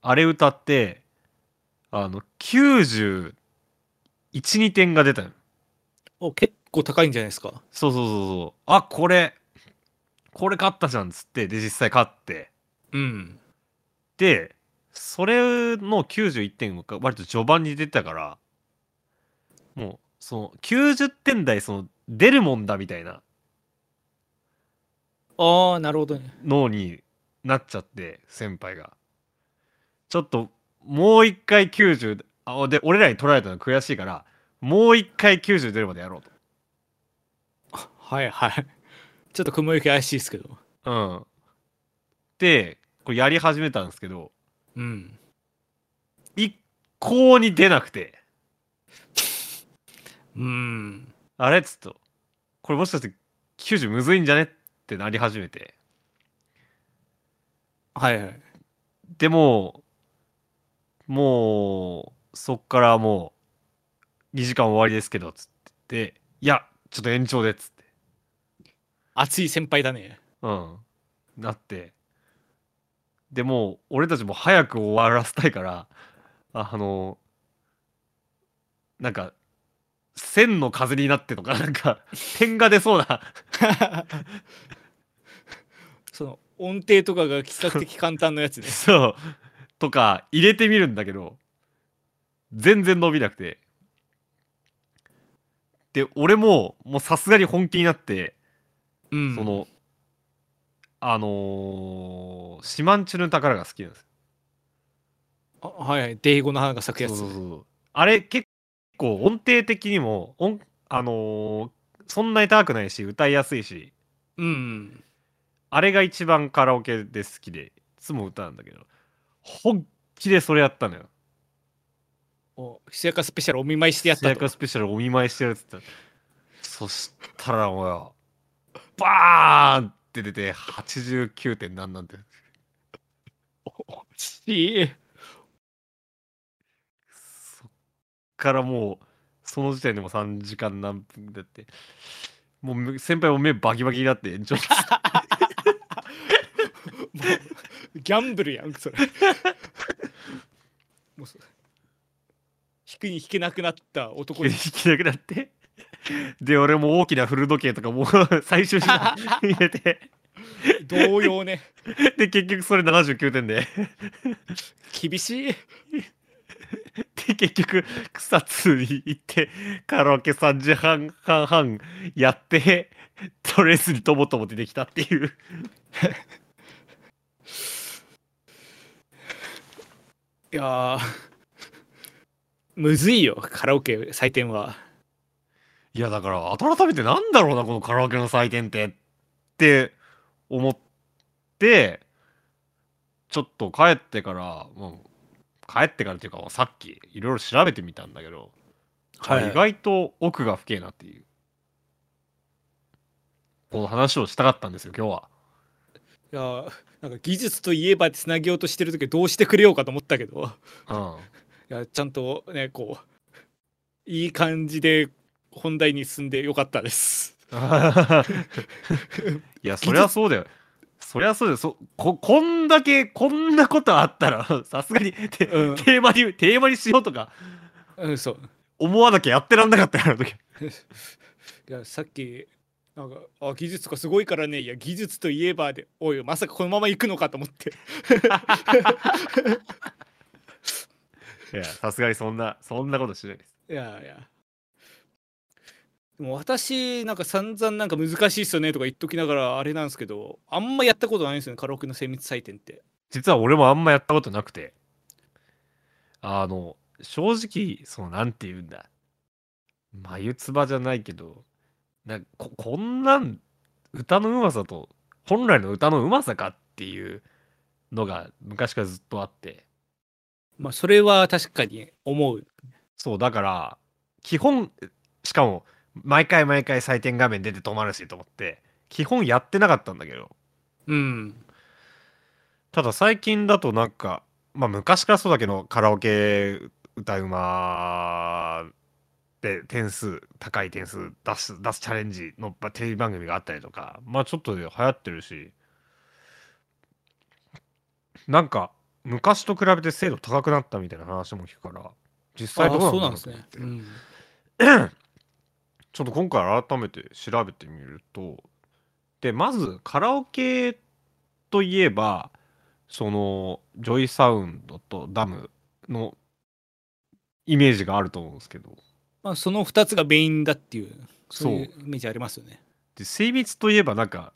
Speaker 2: あれ歌ってあの912点が出たの。
Speaker 1: お結構高いんじゃないですか？
Speaker 2: そうそうそうそう。あこれこれ勝ったじゃんっつってで実際勝って。
Speaker 1: うん。
Speaker 2: でそれの91点が割と序盤に出てたからもうその90点台その出るもんだみたいな。
Speaker 1: ああなるほどね。
Speaker 2: 脳になっちゃって先輩が。ちょっともう一回90あで俺らに取られたの悔しいからもう一回90出るまでやろうと。
Speaker 1: はいはい。ちょっと雲行き怪しいですけど。
Speaker 2: うん。でこれやり始めたんですけど
Speaker 1: うん。
Speaker 2: 一向に出なくて。
Speaker 1: うん。
Speaker 2: あれっつっとこれもしかして90むずいんじゃねってなり始めて。
Speaker 1: はいはい。
Speaker 2: でももうそっからもう2時間終わりですけどつって。ていやちょっと延長でっつって。
Speaker 1: 熱い先輩だね。
Speaker 2: うん。なって。でもう俺たちも早く終わらせたいからあのなんか線の風になってとか なんか点が出そうな。
Speaker 1: その音程とかが比較的簡単なやつね。
Speaker 2: そう。とか入れてみるんだけど全然伸びなくて。で俺ももうさすがに本気になって、
Speaker 1: うん。
Speaker 2: そのあのー、シマンチュの宝が好きなんです
Speaker 1: あはいはい。デイゴの花が咲くやつ。
Speaker 2: そうそうそうあれ結構音程的にも音あのーそんなに高くないし歌いやすいし
Speaker 1: うん。
Speaker 2: あれが一番カラオケで好きでいつも歌うんだけど本気でそれやったのよ
Speaker 1: おひそやかスペシャルお見舞いしてやったと。
Speaker 2: 主役スペシャルお見舞いしてるっつった。らそしたらもうよバーンって出て89点なんなんて。
Speaker 1: しい。
Speaker 2: そっからもうその時点でも3時間何分だって。もうめ先輩も目バキバキになって延長。
Speaker 1: ギャンブルやんそれ。もうそ引くに引けなくなった男に。
Speaker 2: 引きなくなって。で俺も大きな古時計とかもう 最終手段入れて。
Speaker 1: 同様ね。
Speaker 2: で結局それ79点で。
Speaker 1: 厳しい。
Speaker 2: で結局草津に行ってカラオケ3時半半半やってとりあえずにとぼとぼ出てきたっていう。
Speaker 1: いやーむずいよカラオケ採点は。い
Speaker 2: やだから改めてなんだろうなこのカラオケの採点ってって思ってちょっと帰ってからもう帰ってからっていうかさっきいろいろ調べてみたんだけど、あ意外と奥が深えなっていう。この話をしたかったんですよ今日は。
Speaker 1: いやーなんか技術といえばつなげようとしてる時どうしてくれようかと思ったけど。
Speaker 2: うん
Speaker 1: いやちゃんとねこういい感じで本題に進んでよかったです。
Speaker 2: いやそりゃそうだよ。そりゃそうだよ。そここんだけこんなことあったらさすがにテ,、
Speaker 1: うん。
Speaker 2: テーマにテーマにしようとか
Speaker 1: うんそう。
Speaker 2: 思わなきゃやってらんなかったよあの時。
Speaker 1: いやさっきなんかあ技術がすごいからねいや技術といえばでおいまさかこのまま行くのかと思って
Speaker 2: いや。さすがにそんなそんなことしないです。
Speaker 1: いやいや。でも私なんか散々なんか難しいっすよねとか言っときながらあれなんですけどあんまやったことないんですよねカラオケの精密採点って。
Speaker 2: 実は俺もあんまやったことなくて。あの正直そのなんて言うんだ。眉唾じゃないけどなんかここんなん歌のうまさと本来の歌のうまさかっていうのが昔からずっとあって
Speaker 1: まあそれは確かに思う。
Speaker 2: そうだから基本しかも毎回毎回採点画面出て止まるしと思って基本やってなかったんだけど。
Speaker 1: うん。
Speaker 2: ただ最近だとなんかまあ昔からそうだけどカラオケ歌うまで点数高い点数出す出すチャレンジのまあテレビ番組があったりとかまあちょっとで流行ってるし。なんか昔と比べて精度高くなったみたいな話も聞くから実際どうなん
Speaker 1: ですね。うん。
Speaker 2: ちょっと今回改めて調べてみるとでまずカラオケといえばそのジョイサウンドとダムのイメージがあると思うんですけど。
Speaker 1: まあその2つがメインだっていうそういう
Speaker 2: そ
Speaker 1: イメージありますよね。
Speaker 2: で精密といえばなんか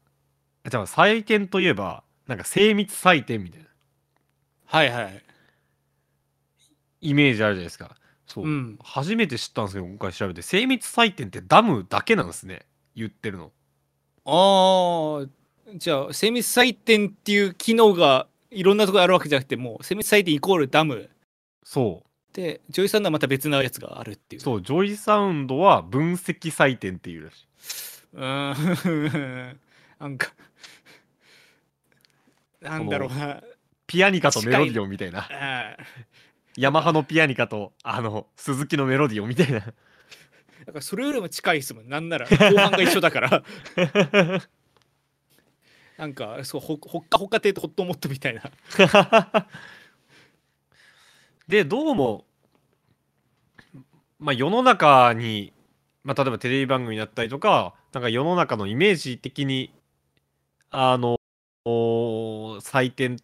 Speaker 2: じゃあ採点といえばなんか精密採点みたいな
Speaker 1: はいはい。
Speaker 2: イメージあるじゃないですか。そう、
Speaker 1: うん。
Speaker 2: 初めて知ったんですけど今回調べて。精密採点ってダムだけなんですね。言ってるの。
Speaker 1: ああじゃあ精密採点っていう機能がいろんなところにあるわけじゃなくてもう精密採点イコールダム。
Speaker 2: そう。
Speaker 1: でジョイサウンドはまた別なやつがあるっていう。
Speaker 2: そうジョイサウンドは分析採点っていうらしい。う
Speaker 1: ーん。なんかなんだろうな
Speaker 2: ピアニカとメロディオンみたいな。
Speaker 1: あ
Speaker 2: ヤマハのピアニカとあの鈴木のメロディオンみたいな。
Speaker 1: ーだからそれよりも近いですもん。なんなら後半が一緒だから。なんかそうほほっかほっか亭とホットモットみたいな。
Speaker 2: でどうも、まあ、世の中に、まあ、例えばテレビ番組だったりとかなんか世の中のイメージ的にあのお採点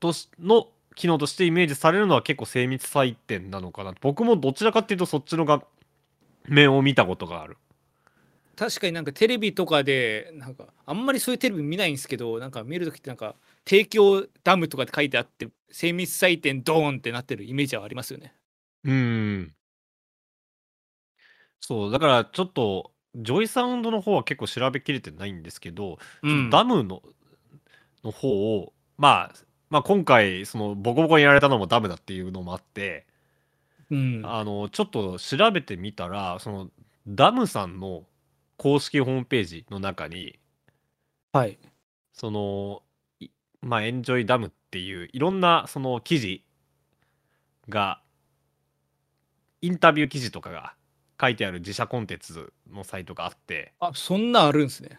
Speaker 2: としの機能としてイメージされるのは結構精密採点なのかな。僕もどちらかっていうとそっちのが面を見たことがある。
Speaker 1: 確かになんかテレビとかでなんかあんまりそういうテレビ見ないんですけどなんか見るときってなんか提供ダムとかって書いてあって精密採点ドーンってなってるイメージはありますよね。
Speaker 2: うん。そう。だからちょっとジョイサウンドの方は結構調べきれてないんですけど、
Speaker 1: うん。
Speaker 2: ダムのの方を、まあ、まあ今回そのボコボコにやられたのもダムだっていうのもあって、
Speaker 1: うん。
Speaker 2: あのちょっと調べてみたらそのダムさんの公式ホームページの中に
Speaker 1: はい。
Speaker 2: そのいまあエンジョイダムっていういろんなその記事がインタビュー記事とかが書いてある自社コンテンツのサイトがあって
Speaker 1: あそんなんあるんですね。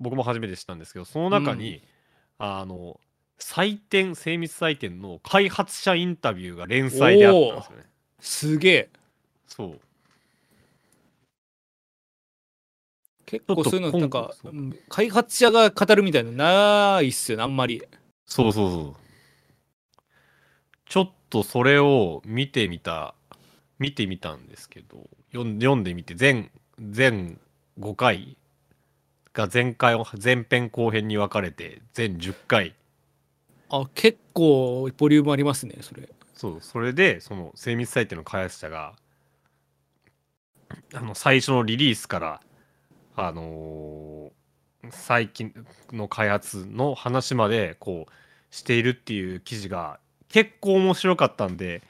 Speaker 2: 僕も初めて知ったんですけどその中に、あの採点精密採点の開発者インタビューが連載であったんですよね。
Speaker 1: すげえ。
Speaker 2: そう。
Speaker 1: 結構そういうのなんか開発者が語るみたいなのないっすよねあんまり。
Speaker 2: そうそうそうちょっとそれを見てみた見てみたんですけど読んでみて全全5回が前回を前編後編に分かれて全10回
Speaker 1: あ結構ボリュームありますねそれ。
Speaker 2: そうそれでその精密採点の開発者があの最初のリリースからあのー最近の開発の話までこうしているっていう記事が結構面白かったんで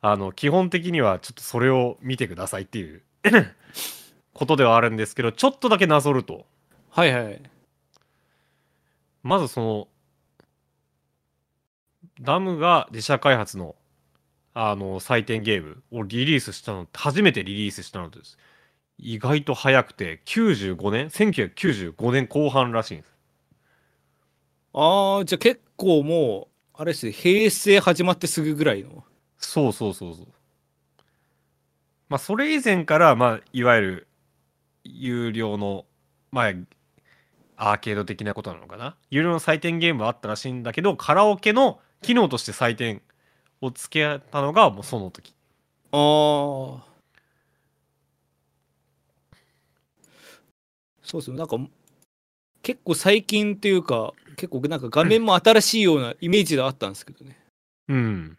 Speaker 2: あの基本的にはちょっとそれを見てくださいっていう ことではあるんですけどちょっとだけなぞると。
Speaker 1: はいはい
Speaker 2: まずそのダムが自社開発のあの採点ゲームをリリースしたの初めてリリースしたのです。意外と早くて95年1995年後半らしいんです。
Speaker 1: あーじゃあ結構もうあれですね平成始まってすぐぐらいの。
Speaker 2: そうそうそうそう。まあそれ以前からまあいわゆる有料のまあアーケード的なことなのかな。有料の採点ゲームはあったらしいんだけどカラオケの機能として採点をつけたのがもうその時。
Speaker 1: あー。そうですね。なんか結構最近っていうか結構なんか画面も新しいようなイメージがあったんですけどね。
Speaker 2: うん。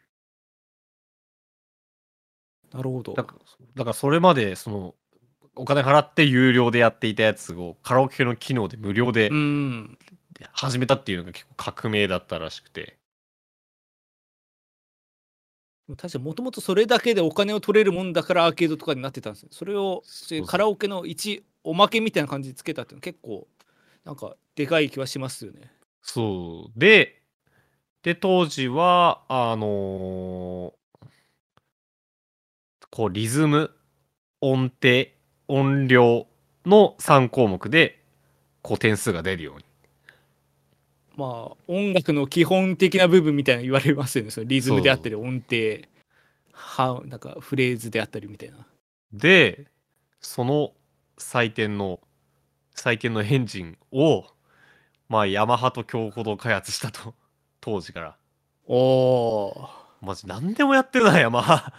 Speaker 1: なるほど。
Speaker 2: だからそれまでそのお金払って有料でやっていたやつをカラオケの機能で無料で
Speaker 1: うん。
Speaker 2: 始めたっていうのが結構革命だったらしくて
Speaker 1: 確かにもともとそれだけでお金を取れるもんだからアーケードとかになってたんですよそれをカラオケの一おまけみたいな感じでつけたっていうのは結構なんかでかい気はしますよね。
Speaker 2: そう。でで当時はあのーこうリズム音程音量の3項目でこう点数が出るように
Speaker 1: まあ音楽の基本的な部分みたいなの言われますよね。そのリズムであったり音程。はなんかフレーズであったりみたいな。
Speaker 2: でその採点の採点のエンジンをまあヤマハと京ほど開発したと。当時から。
Speaker 1: おお
Speaker 2: マジ何でもやってるなヤマハ。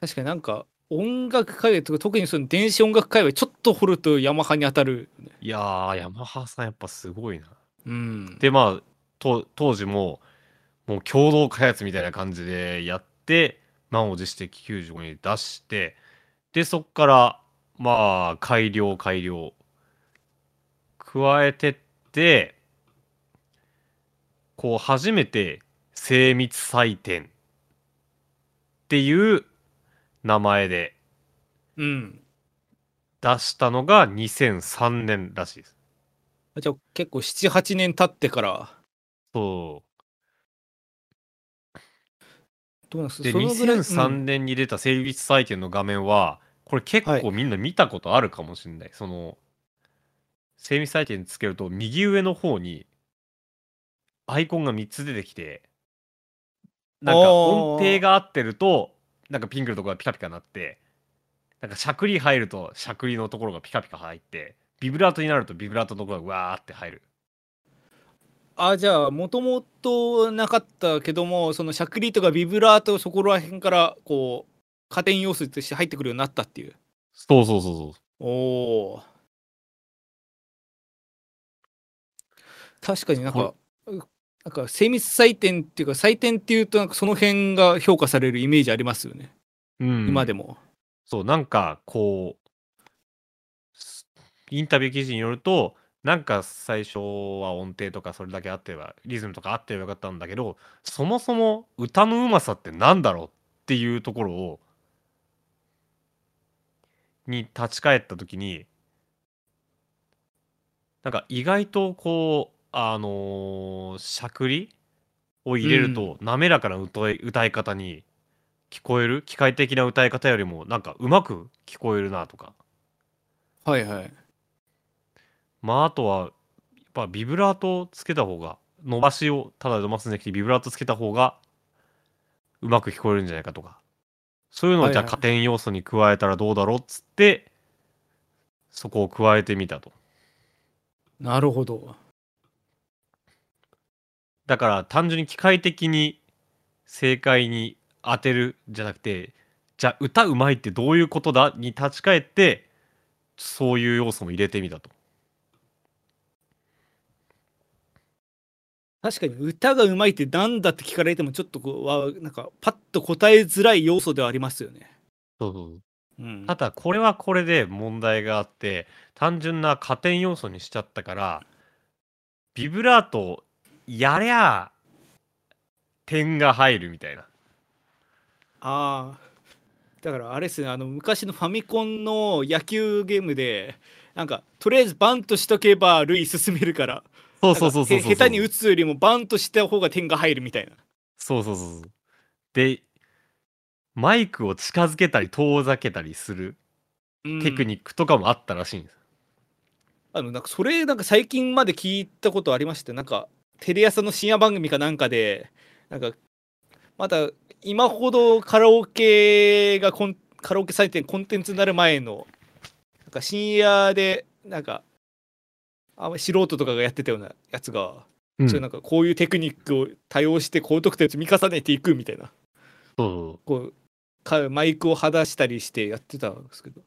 Speaker 1: 確かになんか音楽界隈とか特にその電子音楽界隈ちょっと掘るとヤマハに当たる
Speaker 2: いやーヤマハさんやっぱすごいな。
Speaker 1: うん。
Speaker 2: でまあと当時ももう共同開発みたいな感じでやって満を持して95に出してでそっからまあ改良改良。加えてってこう初めて精密採点っていう名前で
Speaker 1: うん。
Speaker 2: 出したのが2003年らしいです。
Speaker 1: じゃあ結構7、8年経ってから、
Speaker 2: そ
Speaker 1: どうなんです
Speaker 2: う。で、
Speaker 1: そのぐらい
Speaker 2: 2003
Speaker 1: うん
Speaker 2: 年に出た成立採点の画面は、これ結
Speaker 1: はい
Speaker 2: 構みんな見たことあるかもしれない。その、精密採点つけると右上の方にアイコンが3つ出てきて、なんか音程が合ってると、なんかピンクのところがピカピカなって、なんかしゃくり入るとしゃくりのところがピカピカ入って、ビブラートになるとビブラートのところがわーって入る。
Speaker 1: あじゃあもともとなかったけどもそのしゃくりとかビブラートそこら辺からこう加点要素として入ってくるようになったっていう
Speaker 2: そうそうそうそう。
Speaker 1: おお確かになんか
Speaker 2: こ
Speaker 1: なんか精密採点っていうか採点っていうとなんかその辺が評価されるイメージありますよね、
Speaker 2: うん、
Speaker 1: 今でも。
Speaker 2: そう、なんかこう、すインタビュー記事によると、なんか最初は音程とかそれだけあってば、リズムとかあってばよかったんだけど、そもそも歌のうまさってなんだろうっていうところを、に立ち返った時に、なんか意外とこう、あのーしゃくりを入れると、滑らかな歌い歌い方に聞こえる？機械的な歌い方よりもなんかうまく聞こえるなとか。
Speaker 1: はいはい。
Speaker 2: まああとはやっぱビブラートをつけた方が伸ばしをただ伸ばすんじゃなくてビブラートつけた方がうまく聞こえるんじゃないかとか。そういうのをじゃあ加点要素に加えたらどうだろうっつってそこを加えてみたと。
Speaker 1: なるほど
Speaker 2: だから単純に機械的に正解に当てるじゃなくてじゃあ歌うまいってどういうことだに立ち返ってそういう要素も入れてみたと。
Speaker 1: 確かに歌がうまいってなんだって聞かれてもちょっとこうわなんかパッと答えづらい要素ではありますよね。
Speaker 2: そうそう。
Speaker 1: うん、
Speaker 2: ただこれはこれで問題があって単純な加点要素にしちゃったからビブラートやりゃ点が入るみたいな。
Speaker 1: ああだからあれですね。あの昔のファミコンの野球ゲームでなんかとりあえずバントしとけば塁進めるから。
Speaker 2: そうそうそうそう
Speaker 1: 下手に打つよりもバントした方が点が入るみたいな。
Speaker 2: そうそうそうそう。でマイクを近づけたり遠ざけたりする
Speaker 1: うん。
Speaker 2: テクニックとかもあったらしいんです、
Speaker 1: あのなんかそれなんか最近まで聞いたことありましてなんかテレ朝の深夜番組かなんかでなんかまだ今ほどカラオケがコンカラオケ採点コンテンツになる前のなんか深夜でなんかあ素人とかがやってたようなやつが、
Speaker 2: うん。
Speaker 1: そういうなんかこういうテクニックを多用して高得点を積み重ねていくみたいな。
Speaker 2: そう。
Speaker 1: こうかマイクを離したりしてやってたんですけど、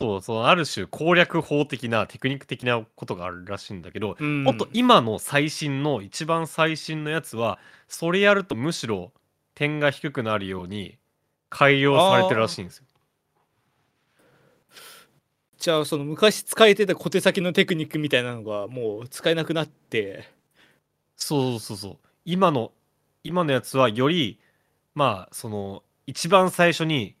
Speaker 2: そうそうある種攻略法的なテクニック的なことがあるらしいんだけど、
Speaker 1: うん
Speaker 2: もっと今の最新の一番最新のやつはそれやるとむしろ点が低くなるように改良されてるらしいんですよ。
Speaker 1: じゃあその昔使えてた小手先のテクニックみたいなのがもう使えなくなって。
Speaker 2: そうそうそう。今の今のやつはよりまあその一番最初に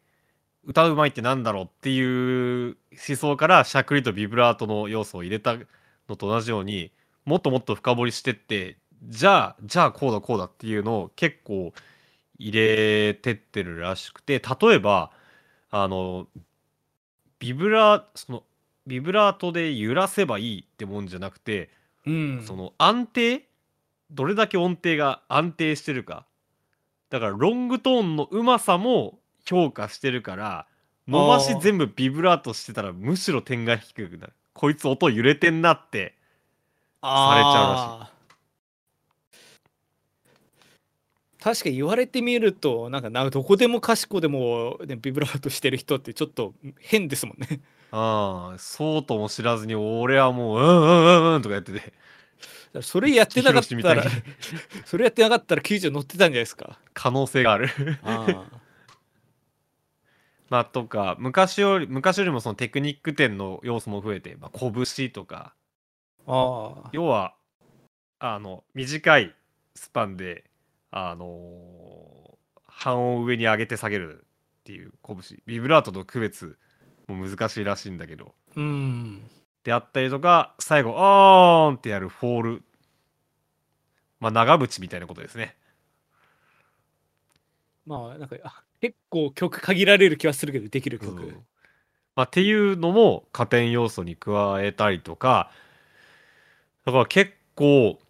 Speaker 2: 歌うまいってなんだろうっていう思想からしゃくりとビブラートの要素を入れたのと同じようにもっともっと深掘りしてってじゃあじゃあこうだこうだっていうのを結構入れてってるらしくて例えばあのビブラそのビブラートで揺らせばいいってもんじゃなくて
Speaker 1: うん。
Speaker 2: その安定どれだけ音程が安定してるか。だからロングトーンのうまさも評価してるから伸ばし全部ビブラートしてたらむしろ点が低くな。るこいつ音揺れてんなってされちゃうらしい。
Speaker 1: 確かに言われてみるとなんかなどこでもかしこでも、ね、ビブラートしてる人ってちょっと変ですもんね。
Speaker 2: ああそうとも知らずに俺はもううんうんうんうんとかやってて。
Speaker 1: それやってなかったら それやってなかったら90乗ってたんじゃないですか。
Speaker 2: 可能性がある。
Speaker 1: あ
Speaker 2: まあとか昔より昔よりもそのテクニック点の要素も増えて、まあ、拳とか。
Speaker 1: ああ。
Speaker 2: 要はあの短いスパンであのー半音上に上げて下げるっていう拳。ビブラートと区別も難しいらしいんだけど。
Speaker 1: うん。
Speaker 2: であったりとか最後「オーン!」ってやるフォール。まあ長渕みたいなことですね。
Speaker 1: まあなんかあ結構曲限られる気はするけどできる曲、
Speaker 2: うんまあ、っていうのも加点要素に加えたりとかだから結構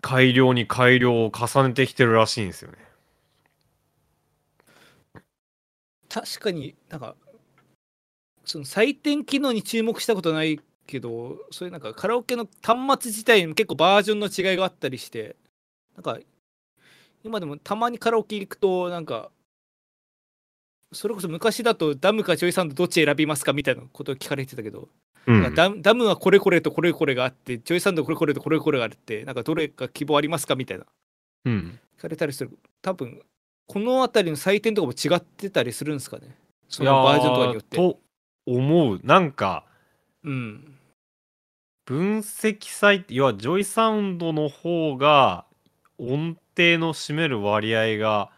Speaker 2: 改良に改良を重ねてきてるらしいんですよね。
Speaker 1: 確かになんかその採点機能に注目したことないけどそういうなんかカラオケの端末自体にも結構バージョンの違いがあったりしてなんか今でもたまにカラオケ行くとなんかそれこそ昔だとダムかジョイサウンドどっち選びますかみたいなことを聞かれてたけど、
Speaker 2: うん、
Speaker 1: ダムダムはこれこれとこれこれがあってジョイサウンドこれこれとこれこれがあってなんかどれか希望ありますかみたいな。
Speaker 2: うん、
Speaker 1: 聞かれたりする。多分この辺りの採点とかも違ってたりするんですかね。そのバージョンとかによって。
Speaker 2: と思う。なんか
Speaker 1: うん。
Speaker 2: 分析サイト要はジョイサウンドの方が音程の占める割合が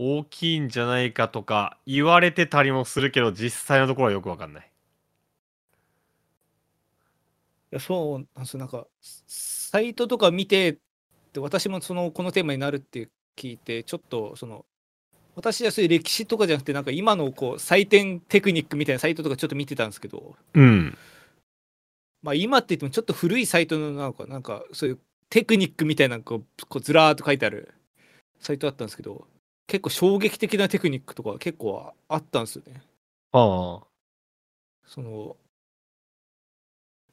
Speaker 2: 大きいんじゃないかとか言われてたりもするけど実際のところはよくわかんない。
Speaker 1: いやそうなんですよなんかサイトとか見てで私もそのこのテーマになるって聞いてちょっとその私はそういう歴史とかじゃなくてなんか今のこう採点テクニックみたいなサイトとかちょっと見てたんですけど
Speaker 2: うん。
Speaker 1: まあ今って言ってもちょっと古いサイトなのかなんかそういうテクニックみたいなのこうこうずらーっと書いてあるサイトだったんですけど結構衝撃的なテクニックとか結構あったんですよね。
Speaker 2: ああ。
Speaker 1: その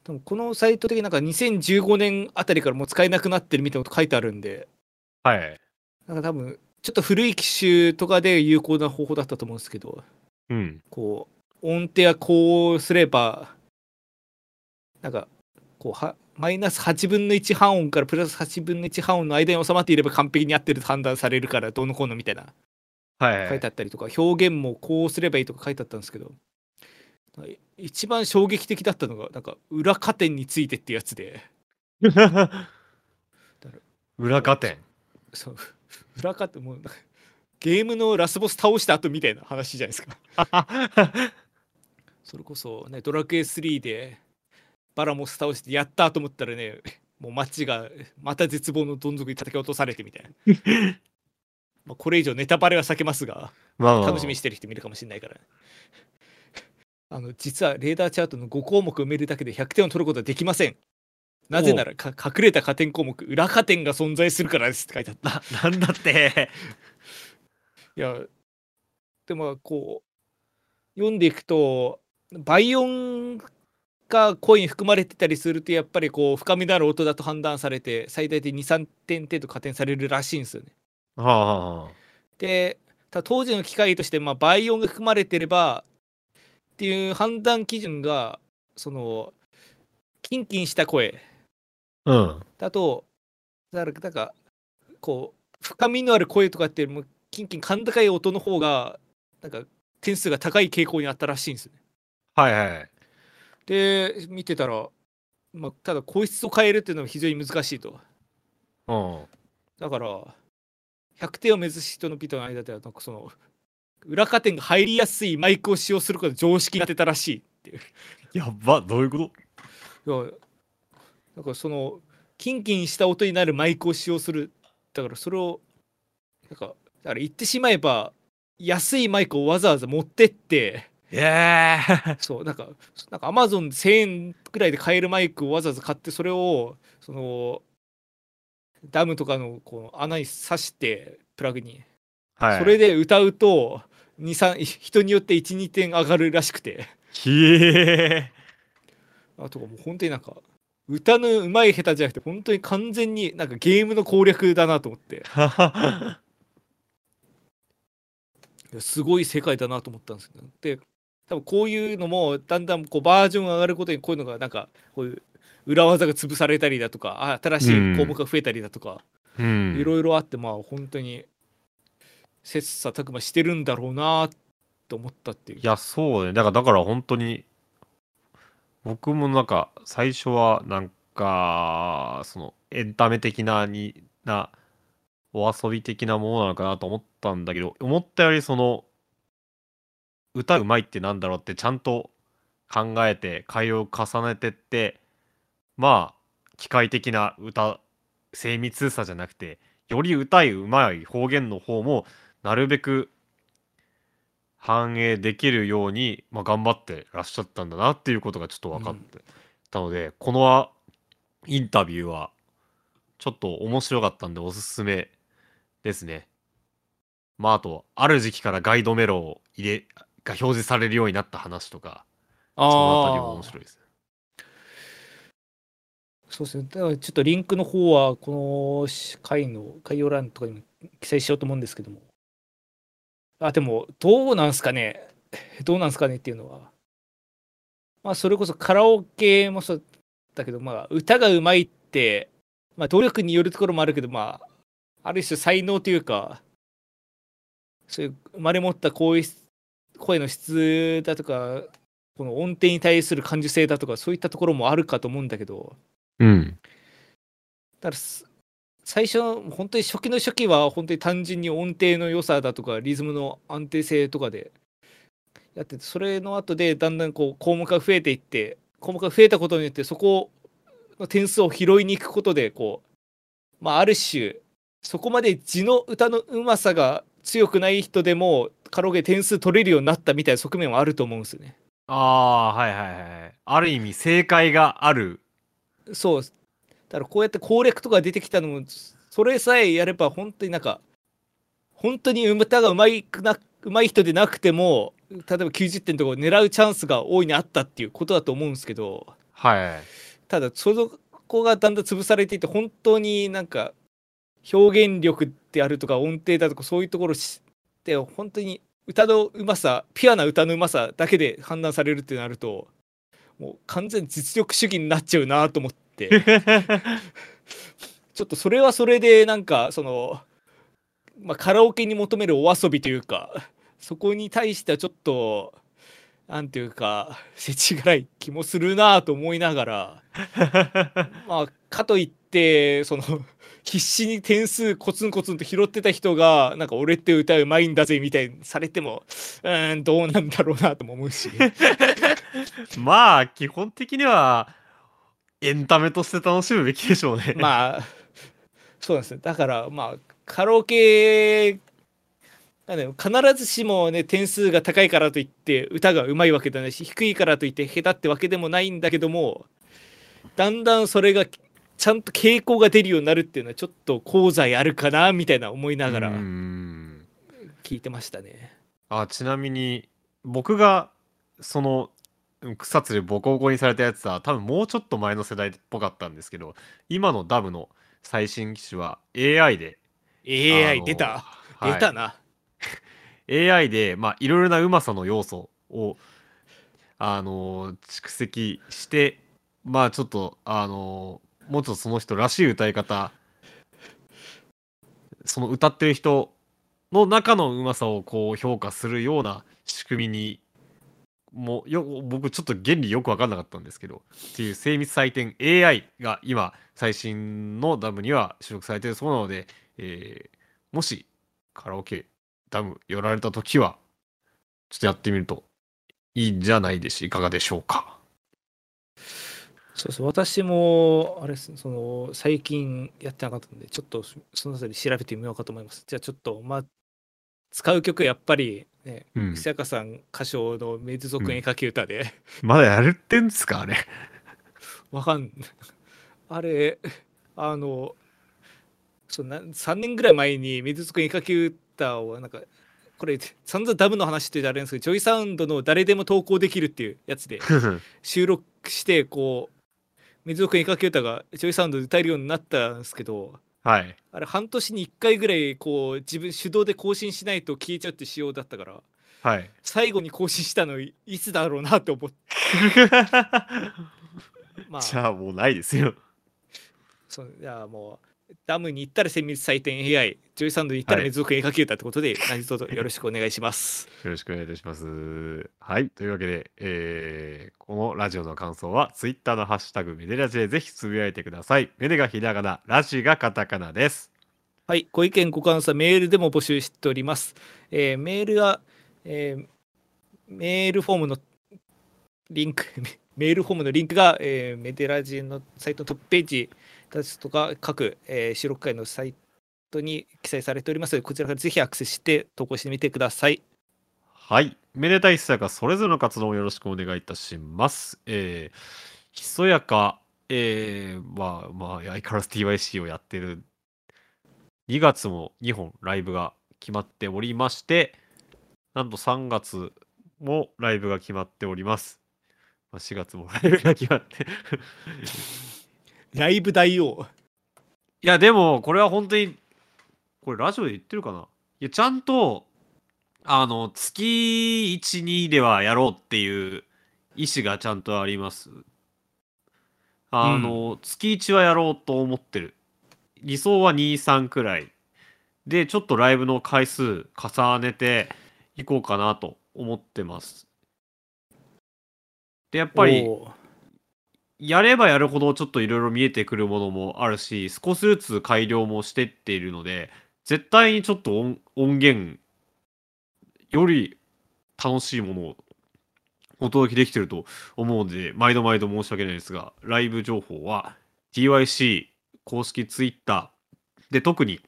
Speaker 1: 多分このサイト的になんか2015年あたりからもう使えなくなってるみたいなこと書いてあるんで
Speaker 2: はい。
Speaker 1: なんか多分ちょっと古い機種とかで有効な方法だったと思うんですけど
Speaker 2: うん。
Speaker 1: こう音程はこうすればなんかこうはマイナス8分の1半音からプラス8分の1半音の間に収まっていれば完璧に合ってると判断されるからどうのこうのみたいな
Speaker 2: はい。
Speaker 1: 書いてあったりとか表現もこうすればいいとか書いてあったんですけど一番衝撃的だったのがなんか裏加点についてってやつで
Speaker 2: 裏加点。
Speaker 1: そう裏加点もうゲームのラスボス倒した後みたいな話じゃないですか それこそねドラクエ3でバラモス倒してやったと思ったらねもう街がまた絶望のどん底に叩き落とされてみたいな まあこれ以上ネタバレは避けますが
Speaker 2: まあまあまあ
Speaker 1: 楽しみにしてる人もいるかもしれないから。あの実はレーダーチャートの5項目埋めるだけで100点を取ることはできません。なぜならか隠れた加点項目、裏加点が存在するからですって書いてあった。
Speaker 2: ななんだって。
Speaker 1: いや、でもこう、読んでいくと、倍音が声に含まれてたりすると、やっぱりこう深みのある音だと判断されて、最大で2、3点程度加点されるらしいんですよね。
Speaker 2: はあはあはあ。
Speaker 1: で当時の機械として、まあ、倍音が含まれてればっていう判断基準がそのキンキンした声
Speaker 2: うん。
Speaker 1: だとだからなんかこう深みのある声とかってもうキンキン甲高い音の方がなんか点数が高い傾向にあったらしいんですよね。
Speaker 2: はいはい。
Speaker 1: で見てたら、まあ、ただ声質を変えるっていうのは非常に難しいと。
Speaker 2: うん。
Speaker 1: だから100点を目指す人のビートの間ではなんかその裏加点が入りやすいマイクを使用することが常識になってたらしいっていう。
Speaker 2: やば、どういうこと？
Speaker 1: いやだからそのキンキンした音になるマイクを使用するだからそれをなんかだから言ってしまえば安いマイクをわざわざ持ってって
Speaker 2: ええ
Speaker 1: そうなんかなんかアマゾンで1000円くらいで買えるマイクをわざわざ買ってそれをそのダムとかのこの穴に挿してプラグに。
Speaker 2: はい。
Speaker 1: それで歌うと23人によって12点上がるらしくて。
Speaker 2: ひえ
Speaker 1: あとかもう本当になんか歌の上手い下手じゃなくて本当に完全になんかゲームの攻略だなと思って。すごい世界だなと思ったんですけど。で多分こういうのもだんだんこうバージョン上がることにこういうのがなんかこういう裏技が潰されたりだとかあ新しい項目が増えたりだとか、
Speaker 2: うん。
Speaker 1: いろいろあってまあ本当に切磋琢磨してるんだろうなと思ったっていう
Speaker 2: いや、そうね。だから、だから本当に、僕もなんか、最初はなんか、その、エンタメ的なになお遊び的なものなのかなと思ったんだけど思ったよりその歌うまいってなんだろうってちゃんと考えて改良を重ねてってまあ機械的な歌精密さじゃなくてより歌いうまい方言の方もなるべく反映できるように、まあ、頑張ってらっしゃったんだなっていうことがちょっと分かってたので、このインタビューはちょっと面白かったんでおすすめですね。まああとある時期からガイドメロを入れが表示されるようになった話とかそのあたりも面白いですね。
Speaker 1: そうですね。だからちょっとリンクの方は、このし回の概要欄とかにも記載しようと思うんですけども。あ、でも、どうなんすかね。どうなんすかねっていうのは。まあ、それこそカラオケもそうだけど、まあ、歌がうまいって、まあ、努力によるところもあるけど、まあ、ある種才能というか、そういう生まれ持った声質声の質だとか、この音程に対する感受性だとか、そういったところもあるかと思うんだけど、
Speaker 2: うん。
Speaker 1: だからす最初本当に初期の初期は本当に単純に音程の良さだとかリズムの安定性とかでやっててそれの後でだんだんこう項目が増えていって項目が増えたことによってそこの点数を拾いに行くことでこうまあある種そこまで字の歌のうまさが強くない人でもカラオケで点数取れるようになったみたいな側面はあると思うんですよね。
Speaker 2: ああーはいはいはい。ある意味正解がある。
Speaker 1: そうだからこうやって攻略とか出てきたのもそれさえやれば本当になんか本当に歌がうまいくなうまい人でなくても例えば90点とかを狙うチャンスが大いにあったっていうことだと思うんですけど
Speaker 2: はい。
Speaker 1: ただそこがだんだん潰されていて本当になんか表現力であるとか音程だとかそういうところで本当に歌のうまさピュアな歌のうまさだけで判断されるってなるともう完全に実力主義になっちゃうなと思って。ちょっとそれはそれでなんかその、まあ、カラオケに求めるお遊びというかそこに対してはちょっとなんていうか世知辛い気もするなと思いながら まあかといってその必死に点数コツンコツンと拾ってた人がなんか俺って歌うまいんだぜみたいにされてもうーんどうなんだろうなとも思うし
Speaker 2: まあ基本的にはエンタメとして楽しむべきでしょうね。
Speaker 1: まあそうですねだからまあカラオケなんだよ必ずしもね点数が高いからといって歌がうまいわけではないし低いからといって下手ってわけでもないんだけどもだんだんそれがちゃんと傾向が出るようになるっていうのはちょっと功罪あるかなみたいな思いながら聞いてましたね。
Speaker 2: あちなみに僕がそのうん草津でボコボコにされたやつは多分もうちょっと前の世代っぽかったんですけど今のダムの最新機種は AI で
Speaker 1: AI 出た、
Speaker 2: はい
Speaker 1: 出たな。
Speaker 2: AI でまあいろいろなうまさの要素をあの蓄積してまあちょっとあのもうちょっとその人らしい歌い方その歌ってる人の中のうまさをこう評価するような仕組みにもうよ僕ちょっと原理よく分かんなかったんですけどっていう精密採点 AI が今最新のダムには収録されてるそうなので、えーもしカラオケダム寄られた時はちょっとやってみるといいんじゃないでしいかがでしょうか？
Speaker 1: そうそう私もあれですねその最近やってなかったのでちょっとそのあたり調べてみようかと思います。じゃあちょっとまあ使う曲やっぱりね
Speaker 2: うん
Speaker 1: 久坂さん歌唱のメズ族絵描き歌で、
Speaker 2: まだやるってんですかあれ？
Speaker 1: わかんあれあのそうな3年ぐらい前に水族絵描き歌をなんかこれ散々ダムの話って言うとあれですけどジョイサウンドの誰でも投稿できるっていうやつで 収録してこう水族絵描き歌がジョイサウンドで歌えるようになったんですけど
Speaker 2: はい。
Speaker 1: あれ半年に1回ぐらいこう自分手動で更新しないと消えちゃうって仕様だったから
Speaker 2: はい。
Speaker 1: 最後に更新したのいいつだろうなって思って まあ
Speaker 2: じゃあもうないですよ。
Speaker 1: そういやもうダムに行ったら精密採点 AI ジョイサウンドに行ったら
Speaker 2: はい
Speaker 1: 水族絵描き歌ってことで、何卒 よろしくお願いします。
Speaker 2: よろしくお願いいたします。はい。というわけで、えーこのラジオの感想は、ツイッターのハッシュタグ、メデラジでぜひつぶやいてください。メデがひらがな、ラジがカタカナです。
Speaker 1: はい、ご意見、ご感想はメールでも募集しております。えーメールは、えーメールフォームのリンク、メメールフォームのリンクが、えーメデラジのサイトのトップページですとか、各、えー収録会のサイトに記載されておりますので、こちらからぜひアクセスして投稿してみてください。
Speaker 2: はい。めでたいひそやかそれぞれの活動をよろしくお願いいたします。えー、ひそやか、えー、まあ、まあ、相変わらず TYC をやってる。2月も2本ライブが決まっておりまして、なんと3月もライブが決まっております。まあ、4月もライブが決まって。
Speaker 1: ライブ大王。
Speaker 2: いや、でも、これは本当に、これラジオで言ってるかな？いや、ちゃんと、あの、月1、2ではやろうっていう意思がちゃんとあります。あの、月1はやろうと思ってる。理想は2、3くらい。で、ちょっとライブの回数重ねていこうかなと思ってます。で、やっぱり、やればやるほどちょっといろいろ見えてくるものもあるし少しずつ改良もしてっているので絶対にちょっと音音源より楽しいものをお届けできてると思うので毎度毎度申し訳ないですがライブ情報は TYC 公式 Twitter で特に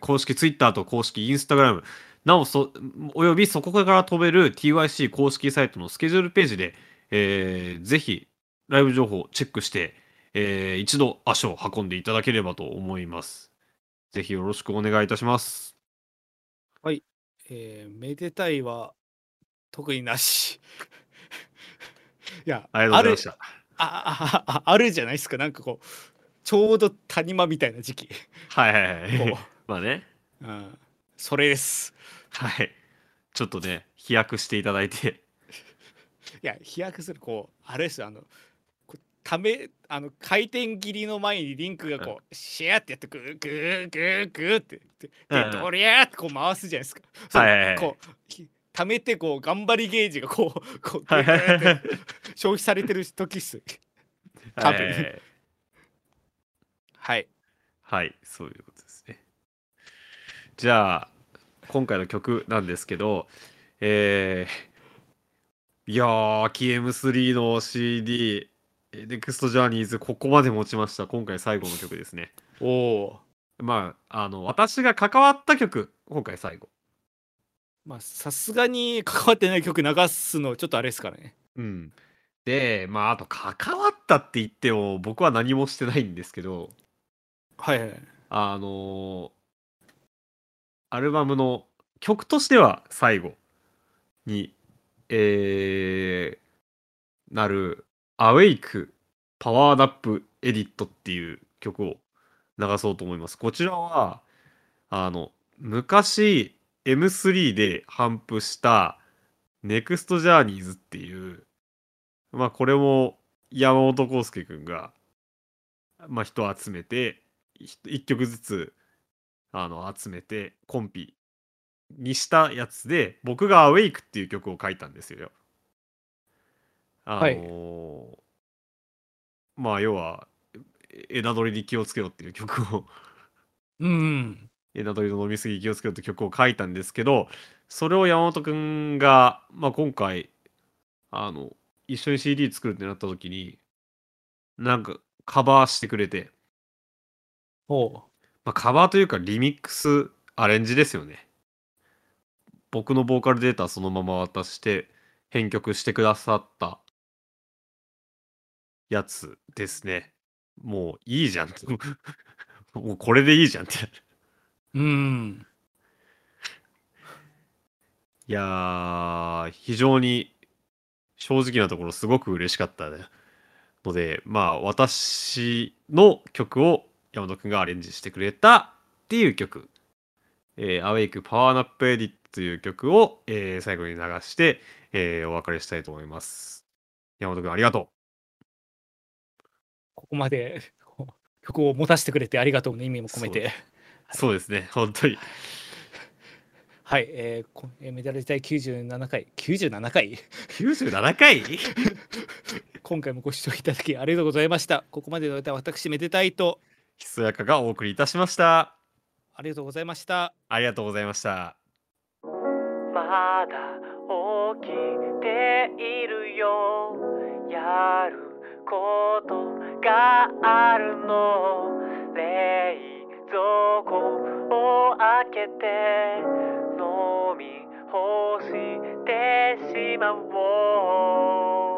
Speaker 2: 公式 Twitter と公式 Instagram なおそおよびそこから飛べる TYC 公式サイトのスケジュールページで、えーぜひライブ情報をチェックして、えー一度足を運んでいただければと思います。ぜひよろしくお願いいたします。
Speaker 1: えーめでたいは特になし。いや、
Speaker 2: ありがとうございました。
Speaker 1: あるああるじゃないですか、なんかこう、ちょうど谷間みたいな時期。
Speaker 2: はいはいはい
Speaker 1: こ。
Speaker 2: まあね。
Speaker 1: ううん、それです。
Speaker 2: はい。ちょっとね、飛躍していただいて。
Speaker 1: いや、飛躍する、こう、あれですよ、あの、ためあの回転切りの前にリンクがこう、シェアってやってグーグーグーグーって。でドリャーってこう回すじゃないですか。そう。
Speaker 2: はいはいはい。
Speaker 1: こうひ溜めてこう頑張りゲージがこうこう消費されてる時っす。多分
Speaker 2: はい
Speaker 1: はい。
Speaker 2: はい、そういうことですね。じゃあ、今回の曲なんですけど、えー、いやー、KM3 の CD、ネクストジャーニーズ、ここまで持ちました。今回最後の曲ですね。
Speaker 1: おおー。
Speaker 2: まあ、あの、私が関わった曲、今回最後。
Speaker 1: まあさすがに関わってない曲流すのちょっとあれですからね。
Speaker 2: うん。で、まあ、あと、関わったって言っても、僕は何もしてないんですけど、
Speaker 1: はいはい。
Speaker 2: あのーアルバムの曲としては最後に、えーなる「Awake パワーナップエディット」っていう曲を流そうと思います。こちらはあの昔 M3 で頒布した「NEXT Journeys」っていうまあこれも山本康介くんがまあ人を集めてひ一曲ずつあの集めてコンピにしたやつで僕が「Awake」っていう曲を書いたんですよ。あの
Speaker 1: はい
Speaker 2: ーまあ要はえ枝取りに気をつけろっていう曲を
Speaker 1: うん。
Speaker 2: 枝取りの飲みすぎに気をつけろって曲を書いたんですけどそれを山本くんが、まあ、今回あの一緒に CD 作るってなった時になんかカバーしてくれて
Speaker 1: おう
Speaker 2: まあ、カバーというかリミックスアレンジですよね。僕のボーカルデータそのまま渡して編曲してくださったやつですね。もういいじゃん。もうこれでいいじゃんって。
Speaker 1: うん。
Speaker 2: いやー、非常に正直なところすごく嬉しかったので、まあ私の曲を山本くんがアレンジしてくれたっていう曲、えー、Awake Power Nap Edit という曲を、えー最後に流して、えーお別れしたいと思います。山本くんありがと
Speaker 1: ここまで曲を持たせてくれてありがとうの意味も込めて。
Speaker 2: そうですね、本当に。
Speaker 1: はい、えー、メダル時代97回、97回
Speaker 2: ?97 回？
Speaker 1: 今回もご視聴いただきありがとうございました。ここまでの歌は私、めでたいと。
Speaker 2: ひそやかがお送りいたしました。
Speaker 1: ありがとうございました。
Speaker 3: ありがとうございました。
Speaker 2: まだ起きているよ。やることがあるの？冷蔵庫を開けて飲み干してしまおう。